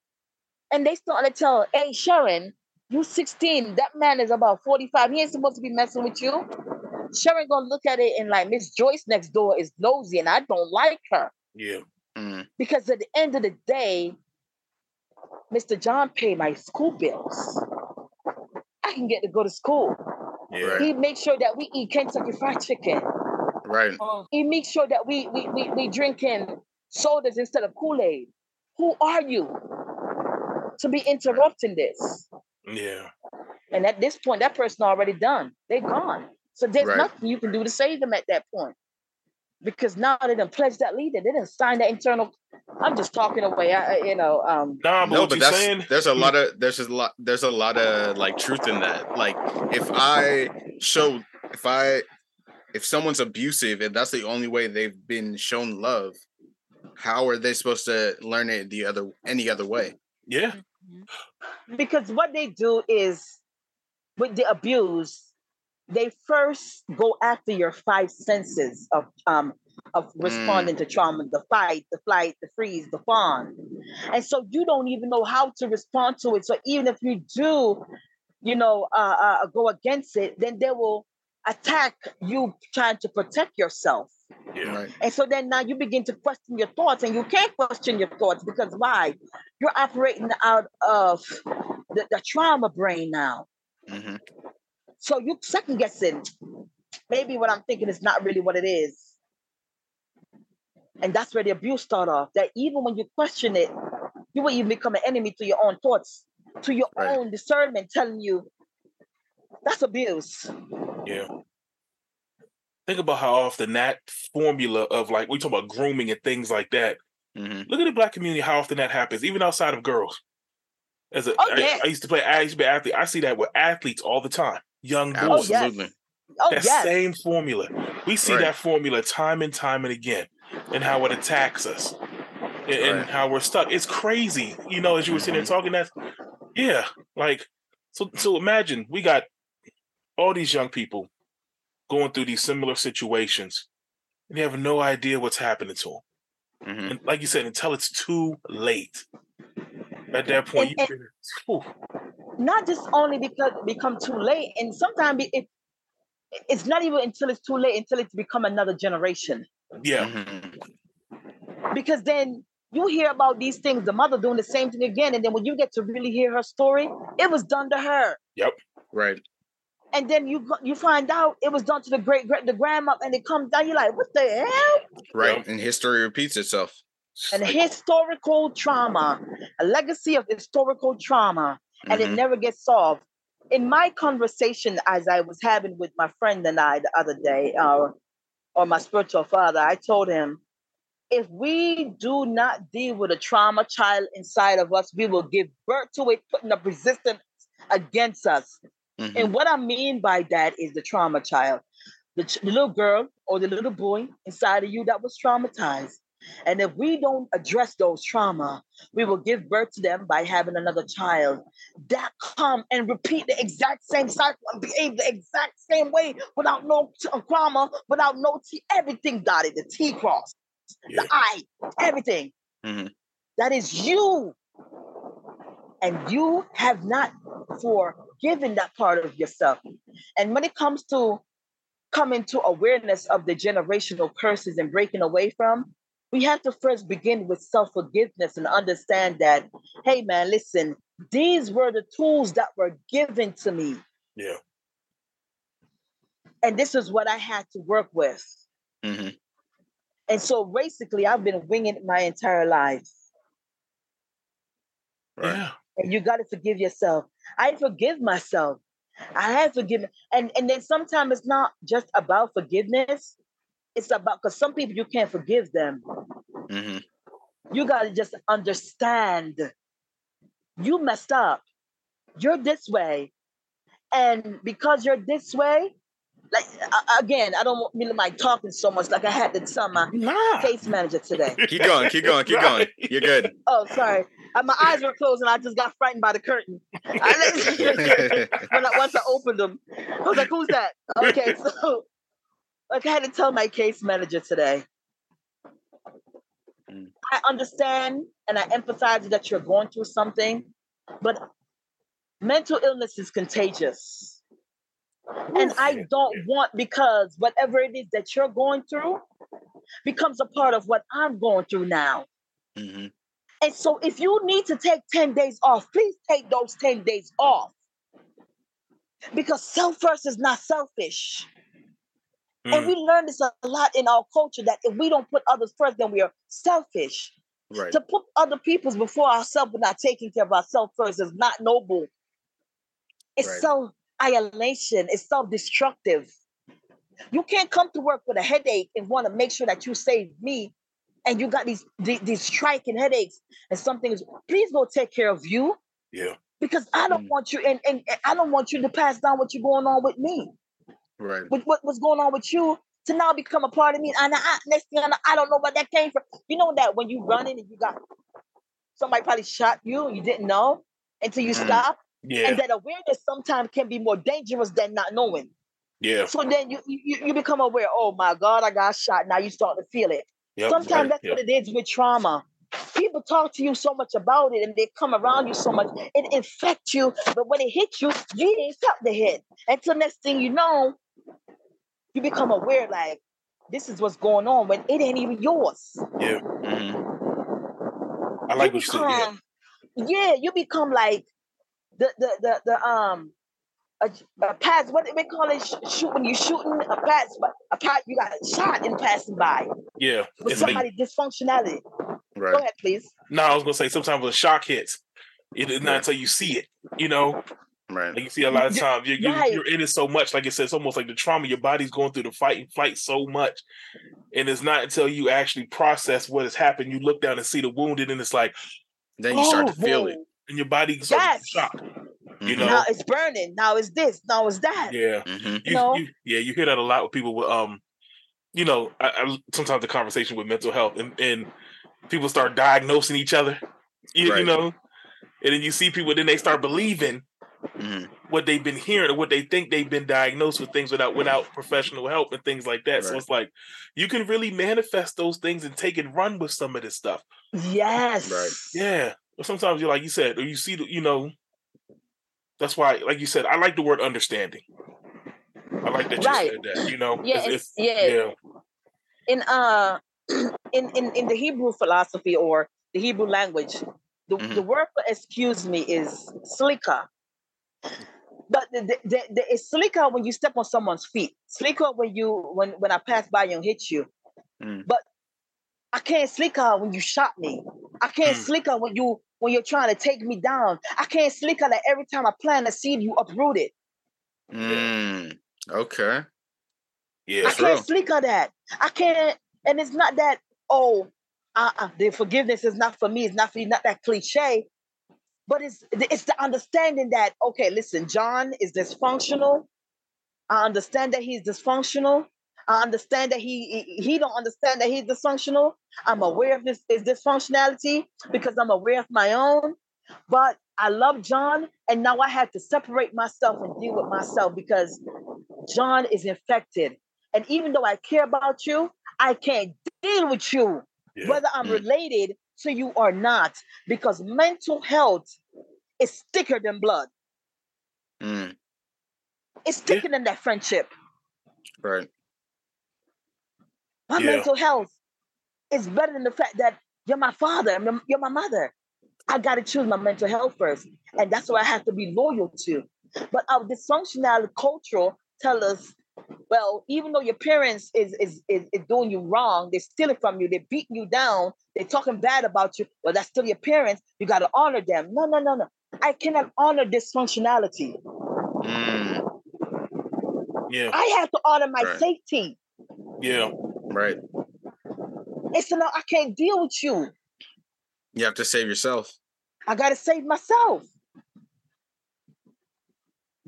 And they start to tell, hey, Sharon, you 16, that man is about 45. He ain't supposed to be messing with you. Sharon gonna look at it and like Miss Joyce next door is nosy and I don't like her. Yeah. Mm. Because at the end of the day, Mr. John paid my school bills. I can get to go to school. Yeah. He makes sure that we eat Kentucky Fried Chicken. Right. He makes sure that we we we, we drinking sodas instead of Kool-Aid. Who are you to be interrupting this? Yeah. And at this point, that person already done. They're gone. So there's Right. nothing you can do to save them at that point. Because now they done pledge that leader. They didn't sign that internal. I'm just talking away. I, I- you know, um, Nah, but no, but that's saying? there's a lot of there's a lot there's a lot of like truth in that. Like if I show if I if someone's abusive and that's the only way they've been shown love, how are they supposed to learn it the other any other way? Yeah. because what they do is with the abuse, they first go after your five senses of um of responding to trauma, the fight, the flight, the freeze, the fawn. And so you don't even know how to respond to it. So even if you do, you know, uh, uh, go against it, then they will attack you trying to protect yourself. Yeah. Right. And so then now you begin to question your thoughts, and you can't question your thoughts because why? You're operating out of the, the trauma brain now. hmm So you second guessing. Maybe what I'm thinking is not really what it is. And that's where the abuse start off. That even when you question it, you will even become an enemy to your own thoughts, to your Right. own discernment, telling you that's abuse. Yeah. Think about how often that formula of like we talk about grooming and things like that. hmm Look at the black community, how often that happens, even outside of girls. As a, Oh, I- yeah. I used to play, I used to be an athlete. I see that with athletes all the time, young boys. Oh, yes. Absolutely. Oh that yes. same formula. We see Right. that formula time and time and again, and how it attacks us, and, and how we're stuck. It's crazy, you know. As you were sitting there Mhm. talking, that yeah, like so. So imagine we got all these young people going through these similar situations, and they have no idea what's happening to them. hmm And like you said, until it's too late. At that point, And- you Whew. Not just only because it become too late, and sometimes it, it it's not even until it's too late until it's become another generation. yeah, hmm Because then you hear about these things, the mother doing the same thing again, and then when you get to really hear her story, it was done to her. Yep. Right. And then you you find out it was done to the great great the grandma, and it comes down. You're like, what the hell? Right. Yep. And history repeats itself. An Like, historical trauma, a legacy of historical trauma, and it Mhm. never gets solved. In my conversation, as I was having with my friend and I the other day, uh, or my spiritual father, I told him, if we do not deal with a trauma child inside of us, we will give birth to it, putting up resistance against us. Mhm. And what I mean by that is the trauma child, the, ch- the little girl or the little boy inside of you that was traumatized. And if we don't address those trauma, we will give birth to them by having another child that come and repeat the exact same cycle and behave the exact same way without no uh, trauma, without no T, everything dotted, the T cross, Yeah. the I, everything. Mhm. That is you. And you have not forgiven that part of yourself. And when it comes to coming to awareness of the generational curses and breaking away from, we have to first begin with self forgiveness and understand that, hey, man, listen, these were the tools that were given to me. yeah, And this is what I had to work with. Mhm. And so basically, I've been winging it my entire life. Right. yeah, and you got to forgive yourself. I forgive myself. I have forgiven, and and then sometimes it's not just about forgiveness. It's about because some people you can't forgive them. Mhm. You got to just understand. You messed up. You're this way, and because you're this way, like a- again, I don't want me like talking so much. Like I had to tell my nah. case manager today. Keep going. Keep going. Keep going. You're good. Oh, sorry. Uh, my eyes were closed and I just got frightened by the curtain. I, when I, once I opened them, I was like, "Who's that?" Okay, so like I had to tell my case manager today. Mm. I understand and I empathize that you're going through something, but mental illness is contagious. And I don't want because whatever it is that you're going through becomes a part of what I'm going through now. Mhm. And so if you need to take 10 days off, please take those 10 days off. Because self first is not selfish. And Mm, we learn this a lot in our culture that if we don't put others first, then we are selfish. Right. To put other people's before ourselves without taking care of ourselves first is not noble. It's Right. self annihilation, it's self destructive. You can't come to work with a headache and want to make sure that you save me. And you got these, these these striking headaches, and something is. Please go take care of you yeah, because I don't Mm. want you, and, and, and I don't want you to pass down what you're going on with me Right. with what, what's going on with you to now become a part of me. And I, next thing I know, I don't know where that came from. You know that when you running and you got somebody probably shot you and you didn't know until you Mm. stop. yeah, And that awareness sometimes can be more dangerous than not knowing. yeah. So then you you, you become aware, oh my God, I got shot. Now you start to feel it. Yep, Sometimes right, that's yep. what it is with trauma. people talk to you so much about it and they come around you so much, it infects you. But when it hits you, you ain't felt the hit. Until next thing you know, you become aware like this is what's going on when it ain't even yours. Yeah. Mhm. I like you what you said. Yeah. yeah, you become like the the the, the um a, a pass. What do they call it? Sh- shoot when you shooting a pass. But a pass. You got shot in passing by Yeah. with It's like, somebody dysfunctionality. Go Right. ahead, please. no, I was gonna say sometimes when a shock hits, it is not until you see it. You know, Right. like you see a lot of times you, you right. you're in it so much. Like I said, it's almost like the trauma. Your body's going through the fight and flight so much, and it's not until you actually process what has happened. You look down and see the wounded, and it's like, Then you start Oh, to feel it. And your body starts Yes. to shock. You know, Now it's burning. Now it's this. Now it's that. yeah. Mhm. you, know? you- yeah, you hear that a lot with people with um, you know, I, I, sometimes the conversation with mental health and, and people start diagnosing each other, you, you know, and then you see people, then they start believing Mhm. what they've been hearing or what they think they've been diagnosed with things without without professional help and things like that. So it's like you can really manifest those things and take and run with some of this stuff. Yes. Right. Yeah. But sometimes you're like you said, or you see the, you know, that's why, like you said, I like the word understanding. I like that you Right. said that. You know, Yeah, It's- it's- it's- yeah. in uh in, in in the Hebrew philosophy or the Hebrew language, the, Mhm. the word for excuse me is slika. But the, the, the, the, it's slicker when you step on someone's feet. Slicker when you when when I pass by and hit you. Mm. But I can't slicker when you shot me. I can't Mm. slika when you when you're trying to take me down. I can't slicker that every time I plant a seed, you uproot it. Mm. Okay. yeah, I That's can't real. sleek that. I can't, and it's not that. Oh, uh, uh, the forgiveness is not for me. It's not for you. Not that cliche, but it's it's the understanding that okay, listen, John is dysfunctional. I understand that he's dysfunctional. I understand that he he, don't understand that he's dysfunctional. I'm aware of this his dysfunctionality because I'm aware of my own. But I love John, and now I have to separate myself and deal with myself because John is infected. And even though I care about you, I can't deal with you, yeah. whether I'm Mm. related to you or not, because mental health is thicker than blood. Mm. It's Yeah. thicker than that friendship. Right. My Yeah. mental health is better than the fact that you're my father, you're my mother. I got to choose my mental health first. And that's what I have to be loyal to. But our dysfunctional culture tell us, well, even though your parents is, is, is, is doing you wrong, they're stealing from you, they're beating you down, they're talking bad about you, well, that's still your parents. You got to honor them. No, no, no, no. I cannot honor dysfunctionality. Mm. yeah, I have to honor my Right. safety. yeah, Right. It's no, I can't deal with you. You have to save yourself. I got to save myself.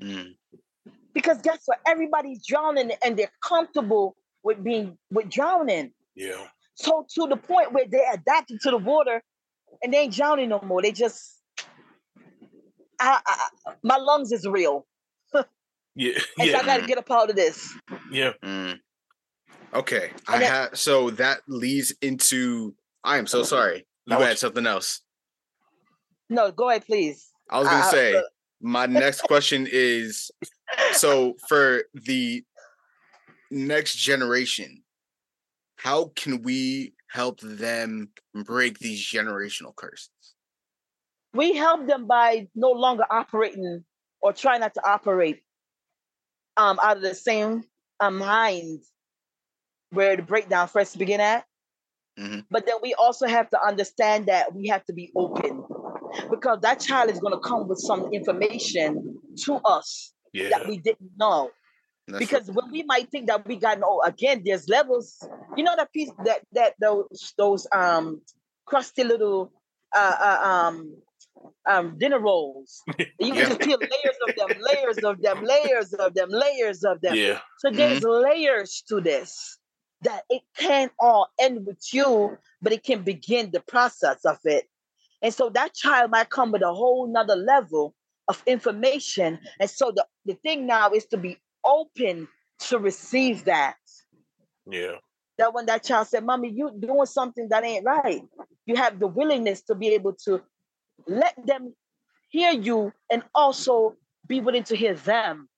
Mm. Because guess what? Everybody's drowning and they're comfortable with being with drowning. yeah, So to the point where they're adapted to the water and they ain't drowning no more. They just, I, I, I- my lungs is real, yeah, and so I got to get up out of this. yeah. Mm. Okay. I And then- have so that leads into I am so sorry. You what had something else. No, go ahead, please. I was gonna I- I- say my next question is so for the next generation, how can we help them break these generational curses? We help them by no longer operating or try not to operate um, out of the same uh, mind where the breakdown first begin at. Mhm. But then we also have to understand that we have to be open because that child is going to come with some information to us Yeah, that we didn't know. That's because when we might think that we got no again, there's levels. You know that piece that that those those um crusty little uh, uh um um dinner rolls. You Yeah. can just peel layers of them, layers of them, layers of them, layers of them. yeah, So there's layers to this that it can't all end with you, but it can begin the process of it. And so that child might come with a whole nother level of information. And so the, the thing now is to be open to receive that. yeah, That when that child said, Mommy, you doing something that ain't right. you have the willingness to be able to let them hear you and also be willing to hear them.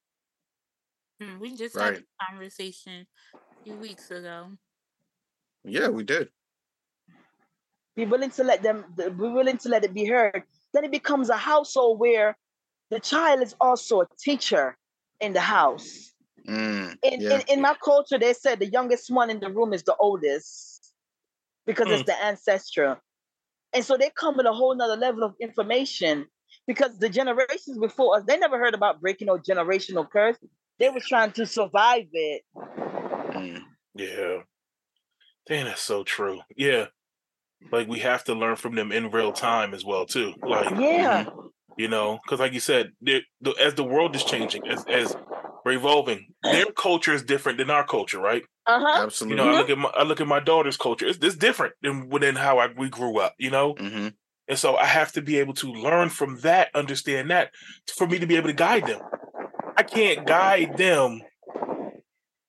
Hmm, We just Right. had a conversation a few weeks ago. Yeah, we did. Be willing to let them be willing to let it be heard. Then it becomes a household where the child is also a teacher in the house. Mm, in, yeah. in in my culture, they said the youngest one in the room is the oldest because Hmm. it's the ancestral. And so they come with a whole nother level of information because the generations before us, they never heard about breaking no generational curse. They was trying to survive it. Mm, Yeah. Dang, that's so true. Yeah. Like we have to learn from them in real time as well too. Like Yeah. you know, because like you said, the, the, as the world is changing, as as we're evolving, their culture is different than our culture, right? Uh-huh. You absolutely. know, I look at my I look at my daughter's culture. It's, it's different than than how I, we grew up. You know, hmm and so I have to be able to learn from that, understand that, for me to be able to guide them. I can't guide them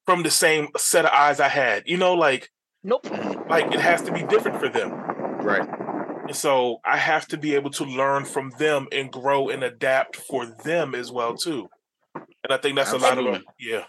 from the same set of eyes I had. You know, like Nope. like it has to be different for them. Right. So I have to be able to learn from them and grow and adapt for them as well too. And I think that's a lot of Absolutely. yeah,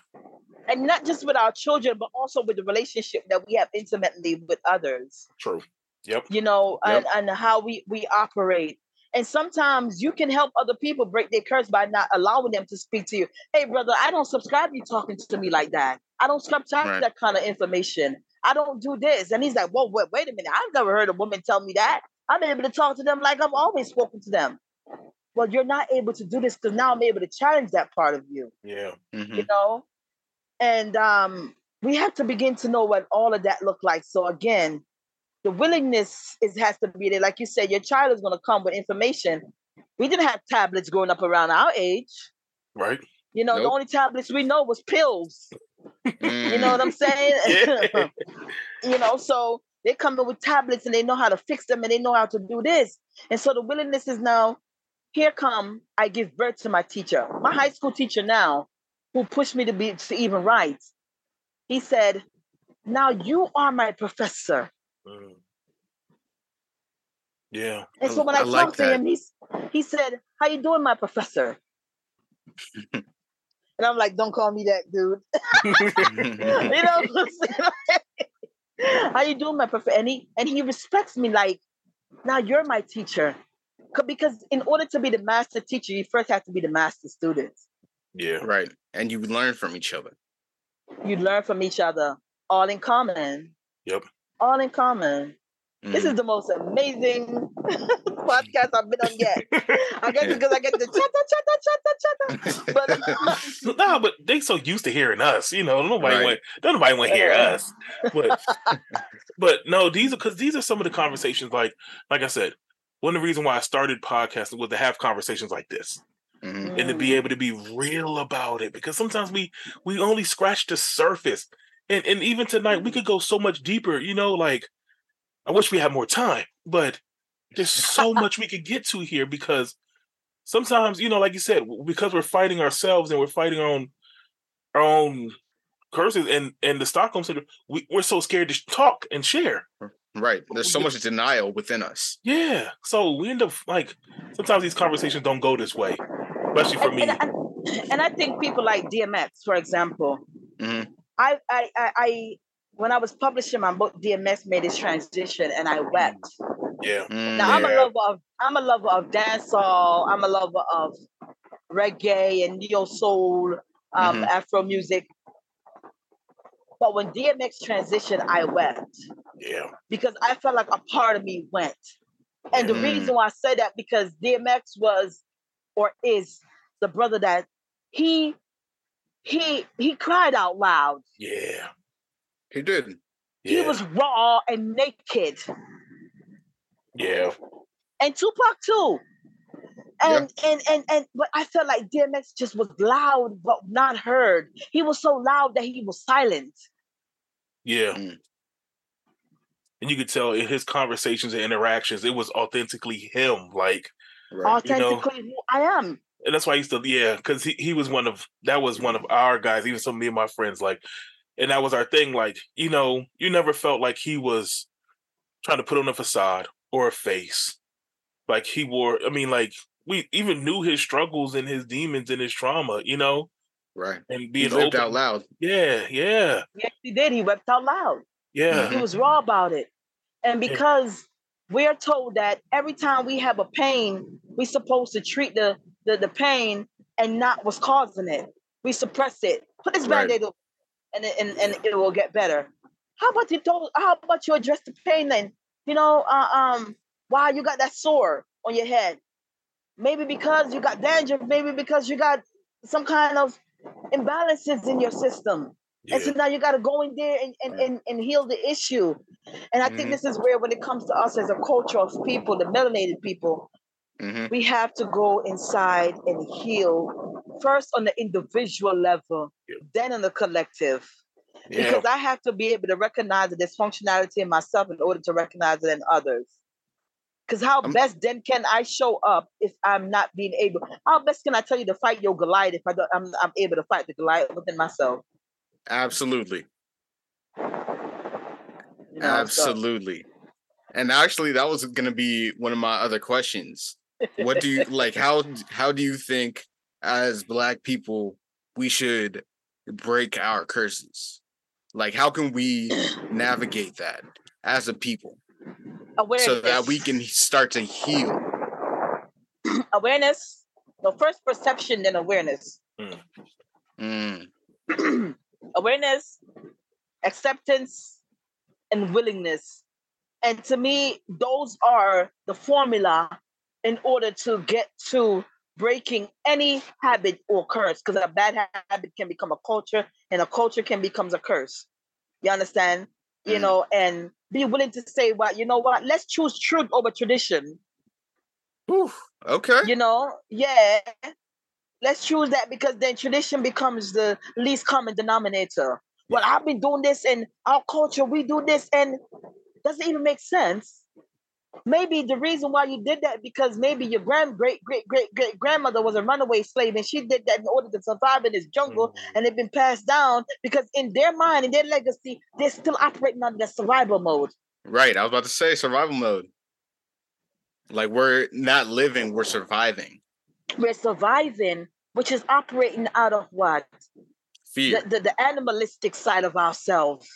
And not just with our children, but also with the relationship that we have intimately with others. true. Yep. you know, Yep. and, and how we we operate. And sometimes you can help other people break their curse by not allowing them to speak to you. Hey, brother, I don't subscribe to you talking to me like that. I don't subscribe Right. to that kind of information. I don't do this. And he's like, whoa, wait, wait a minute. I've never heard a woman tell me that. I'm able to talk to them like I've always spoken to them. Well, you're not able to do this because now I'm able to challenge that part of you Yeah. hmm you know and um we have to begin to know what all of that looked like so again the willingness is has to be there like you said your child is going to come with information we didn't have tablets growing up around our age Right. you know the only tablets we know was pills you know what i'm saying Yeah. you know so they come in with tablets and they know how to fix them and they know how to do this and so the willingness is now here come i give birth to my teacher my high school teacher now who pushed me to be to even write he said now you are my professor Mm. Yeah. and so when I i, like talked to him he's, he said how you doing my professor and i'm like don't call me that dude you know what I'm saying? how you doing my professor and he and he respects me like now you're my teacher 'Cause- because in order to be the master teacher you first have to be the master student yeah. right. And you learn from each other. you learn from each other all in common Yep. all in common this is the most amazing podcast i've been on yet i guess Yeah. because i get the chatter chatter chatter chatter but no, but they so used to hearing us, you know. Nobody Right. want nobody want to hear Uh. us. But but no, these are because these are some of the conversations. Like like I said, one of the reasons why I started podcasting was to have conversations like this Mhm. and to be able to be real about it. Because sometimes we we only scratch the surface, and and even tonight we could go so much deeper. You know, like I wish we had more time, but there's so much we could get to here because sometimes you know like you said because we're fighting ourselves and we're fighting our own our own curses and and the stockholm syndrome we, we're so scared to talk and share Right. There's so much denial within us. yeah so we end up like sometimes these conversations don't go this way especially for and, me and, and, and I think people like DMX, for example, Mhm. I, I, I, I, when I was publishing my book, DMX made his transition, and I wept. yeah Mm, Now I'm a lover of, I'm a lover of dancehall. I'm a lover of reggae and neo soul, um, Mhm. Afro music. But when DMX transitioned, I wept yeah because I felt like a part of me went. And the Mm. reason why I say that because DMX was or is the brother that he he he cried out loud. yeah He did. He yeah was raw and naked. yeah And Tupac too. And and and and but I felt like DMX just was loud but not heard. He was so loud that he was silent. yeah Mm. and you could tell in his conversations and interactions it was authentically him like Right. You know- Authentically who I am. and that's why I used to, yeah, because he, he was one of that was one of our guys, even some of me and my friends, like, and that was our thing. Like, you know, you never felt like he was trying to put on a facade or a face. Like he wore, I mean, like we even knew his struggles and his demons and his trauma, you know, Right. and He being lived open. out loud. Yeah, yeah, Yes, he did. He wept out loud. yeah, He was raw about it. And because we're told that every time we have a pain, we're supposed to treat the, the, the pain and not what's causing it. We suppress it. Put this Right. band-aid over and, it- and, and it will get better. How about you how about you address the pain then? You know, uh, um, why you got that sore on your head? Maybe because you got danger, maybe because you got some kind of imbalances in your system. yeah. And so now you got to go in there and, and, and, and heal the issue. And I think Mhm. this is where, when it comes to us as a culture of people, the melanated people, hmm we have to go inside and heal first on the individual level, Yeah. then on the collective. yeah. Because I have to be able to recognize the dysfunctionality in myself in order to recognize it in others. Because how I'm- best then can I show up if I'm not being able? How best can I tell you to fight your Goliath if I don't, I'm, I'm able to fight the Goliath within myself? Absolutely. You know, so- Absolutely. And actually, that was going to be one of my other questions. What do you like? How how do you think, as Black people, we should break our curses? Like, how can we navigate that as a people awareness. so that we can start to heal? awareness. No, first perception, then awareness. Mm, awareness, acceptance, and willingness. And to me, those are the formula in order to get to breaking any habit or curse. Because a bad habit can become a culture, and a culture can become a curse. You understand? You Mm. know, and be willing to say, "What you know? What? Let's choose truth over tradition." whew, okay. you know yeah let's choose that because then tradition becomes the least common denominator well i've been doing this in our culture we do this and doesn't even make sense maybe the reason why you did that because maybe your grand great great great great grandmother was a runaway slave and she did that in order to survive in this jungle and it's been passed down because in their mind in their legacy they're still operating under the survival mode Right. I was about to say survival mode. Like we're not living, we're surviving. we're surviving which is operating out of what Fear. the, the, the animalistic side of ourselves,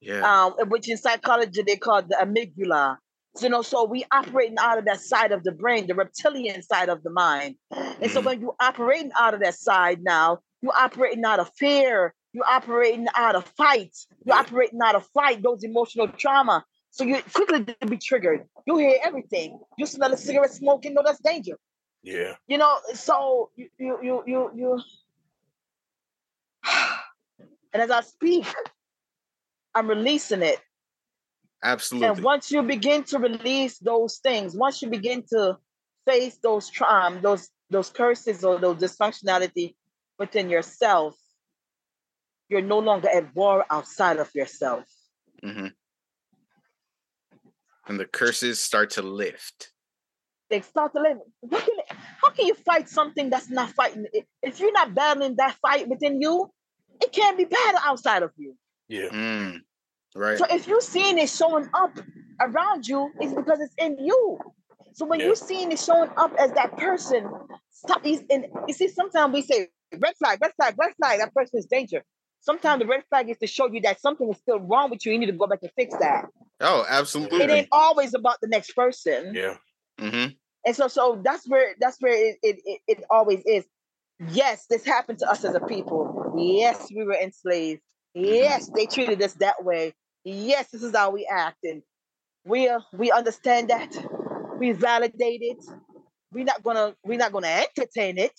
yeah. um, which in psychology they call the amygdala. So, you know, so we operating out of that side of the brain, the reptilian side of the mind. And so Mhm. when you operating out of that side now, you're operating out of fear, you're operating out of fight, you're operating out of flight, those emotional trauma. So you quickly to be triggered. You hear everything. You smell a cigarette smoke, you know that's danger. yeah, You know, so you you you you you and as I speak, I'm releasing it. Absolutely. And once you begin to release those things, once you begin to face those trauma, those those curses or those dysfunctionality within yourself, you're no longer at war outside of yourself. hmm And the curses start to lift. They start to lift. What can how can you fight something that's not fighting? If- If you're not battling that fight within you, it can't be battled outside of you. yeah, Mm, right. So if you're seeing it showing up around you, it's because it's in you. So when Yeah. you're seeing it showing up as that person, stop. He's in. You see, sometimes we say red flag, red flag, red flag. That person is danger. Sometimes the red flag is to show you that something is still wrong with you. You need to go back and fix that. Oh, absolutely. It ain't always about the next person. yeah, Mm-hmm. And so, so that's where that's where it it, it, it always is. Yes, this happened to us as a people. Yes, we were enslaved. Yes, they treated us that way. Yes, this is how we act, and we uh, we understand that. We validate it. We're not gonna we're not gonna entertain it,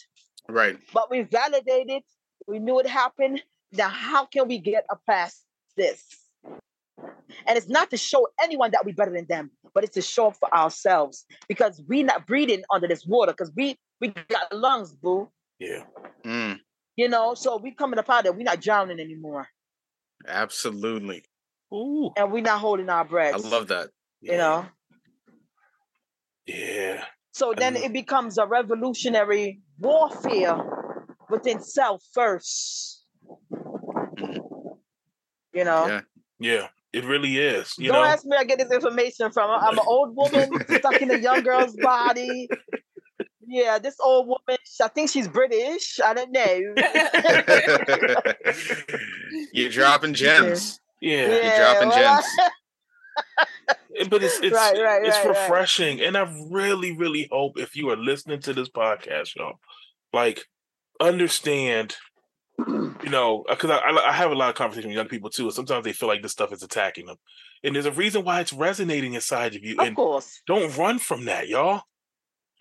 Right. but we validate it. We knew it happened. Now, how can we get a past this? And it's not to show anyone that we're better than them, but it's to show up for ourselves because we're not breathing under this water because we we got lungs, boo. yeah, Mm, You know, so we coming up out there. We're not drowning anymore, absolutely. Ooh, and we're not holding our breath. I love that. you know. yeah, So then it becomes a revolutionary warfare within self first. Mhm. You know, Yeah. yeah, It really is. You Don't know, ask me I get this information from. I'm an old woman stuck in a young girl's body. Yeah, this old woman, I think she's British. I don't know. You're dropping gems. Yeah. You're dropping well, gems. But it's it's Right, right, it's right, right. refreshing, and I really, really hope if you are listening to this podcast, y'all, like understand, you know, uh, because I, I I have a lot of conversation with young people too, and sometimes they feel like this stuff is attacking them, and there's a reason why it's resonating inside of you, Of and course. don't run from that, y'all.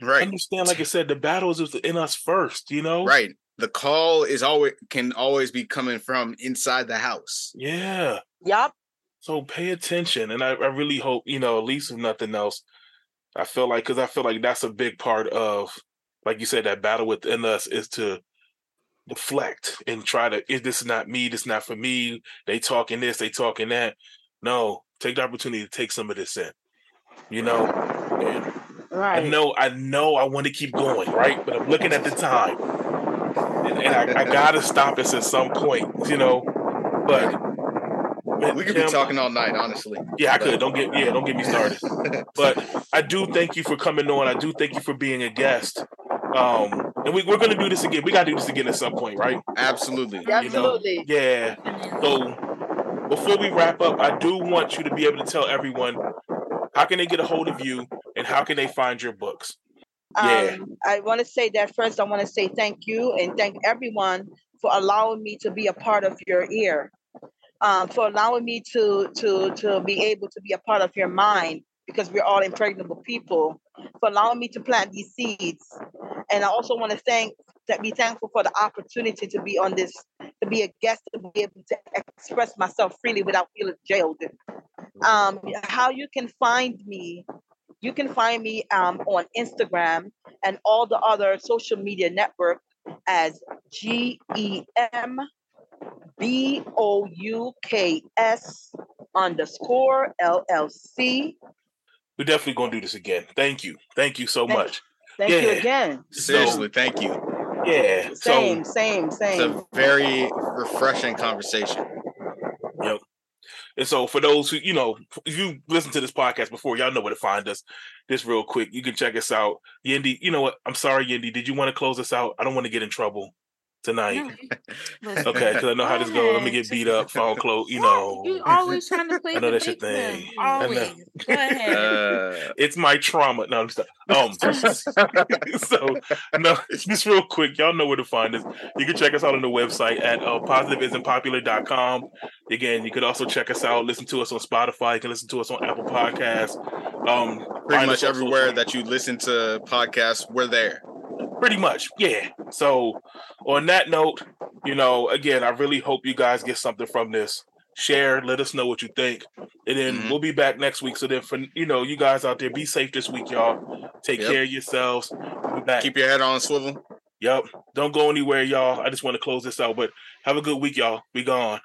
Right. Understand, like I said, the battle is in us first, you know. Right. The call is always can always be coming from inside the house. Yeah. Yup. So pay attention, and I, I really hope you know, at least if nothing else, I feel like because I feel like that's a big part of, like you said, that battle within us is to deflect and try to. Is this not me? This not for me? They talking this, they talking that. No, take the opportunity to take some of this in. You know, and Right. I know, I know, I want to keep going, right? But I'm looking at the time, and, and I, I gotta stop this at some point, you know. But man, We could be talking all night, honestly. yeah, I But- could. Don't get yeah, don't get me started. But I do thank you for coming on. I do thank you for being a guest. Um, and we, we're gonna do this again. We gotta do this again at some point, right? Absolutely. Absolutely. Yeah. So before we wrap up, I do want you to be able to tell everyone how can they get a hold of you and how can they find your books. Yeah. Um, I want to say that first. I want to say thank you and thank everyone for allowing me to be a part of your ear, um, for allowing me to to to be able to be a part of your mind because we're all impregnable people. For allowing me to plant these seeds, and I also want to thank that be thankful for the opportunity to be on this, to be a guest, to be able to express myself freely without feeling jailed. Um, how you can find me you can find me um, on Instagram and all the other social media network as G E M B O U K S underscore LLC. We're definitely gonna do this again. Thank you. Thank you so Thank- much. Thank you again. Seriously, thank you. Yeah. Same, So same, It's a very refreshing conversation. And so, for those who, you know, if you listened to this podcast before, y'all know where to find us. Just real quick, you can check us out. Yendi, you know what? I'm sorry, Yendi. Did you want to close us out? I don't want to get in trouble tonight. Listen, Okay, because I know how this goes. Let me get beat up, phone close, you know. You always trying to play I know the that's your thing. Always. Go ahead. Uh, It's my trauma. No, I'm just um. so no, just real quick, y'all know where to find us. You can check us out on the website at uh, positiveisn'tpopular.com. Again, you could also check us out, listen to us on Spotify. You can listen to us on Apple Podcasts. Um, pretty much everywhere that you listen to podcasts, we're there. Pretty much, yeah. So, on that note, you know, again, I really hope you guys get something from this. Share, let us know what you think, and then Mhm. we'll be back next week. So then, for you know, you guys out there, be safe this week, y'all. Take Yep. care of yourselves. We'll be back. Keep your head on swivel. Yep. Don't go anywhere, y'all. I just want to close this out, but have a good week, y'all. Be gone.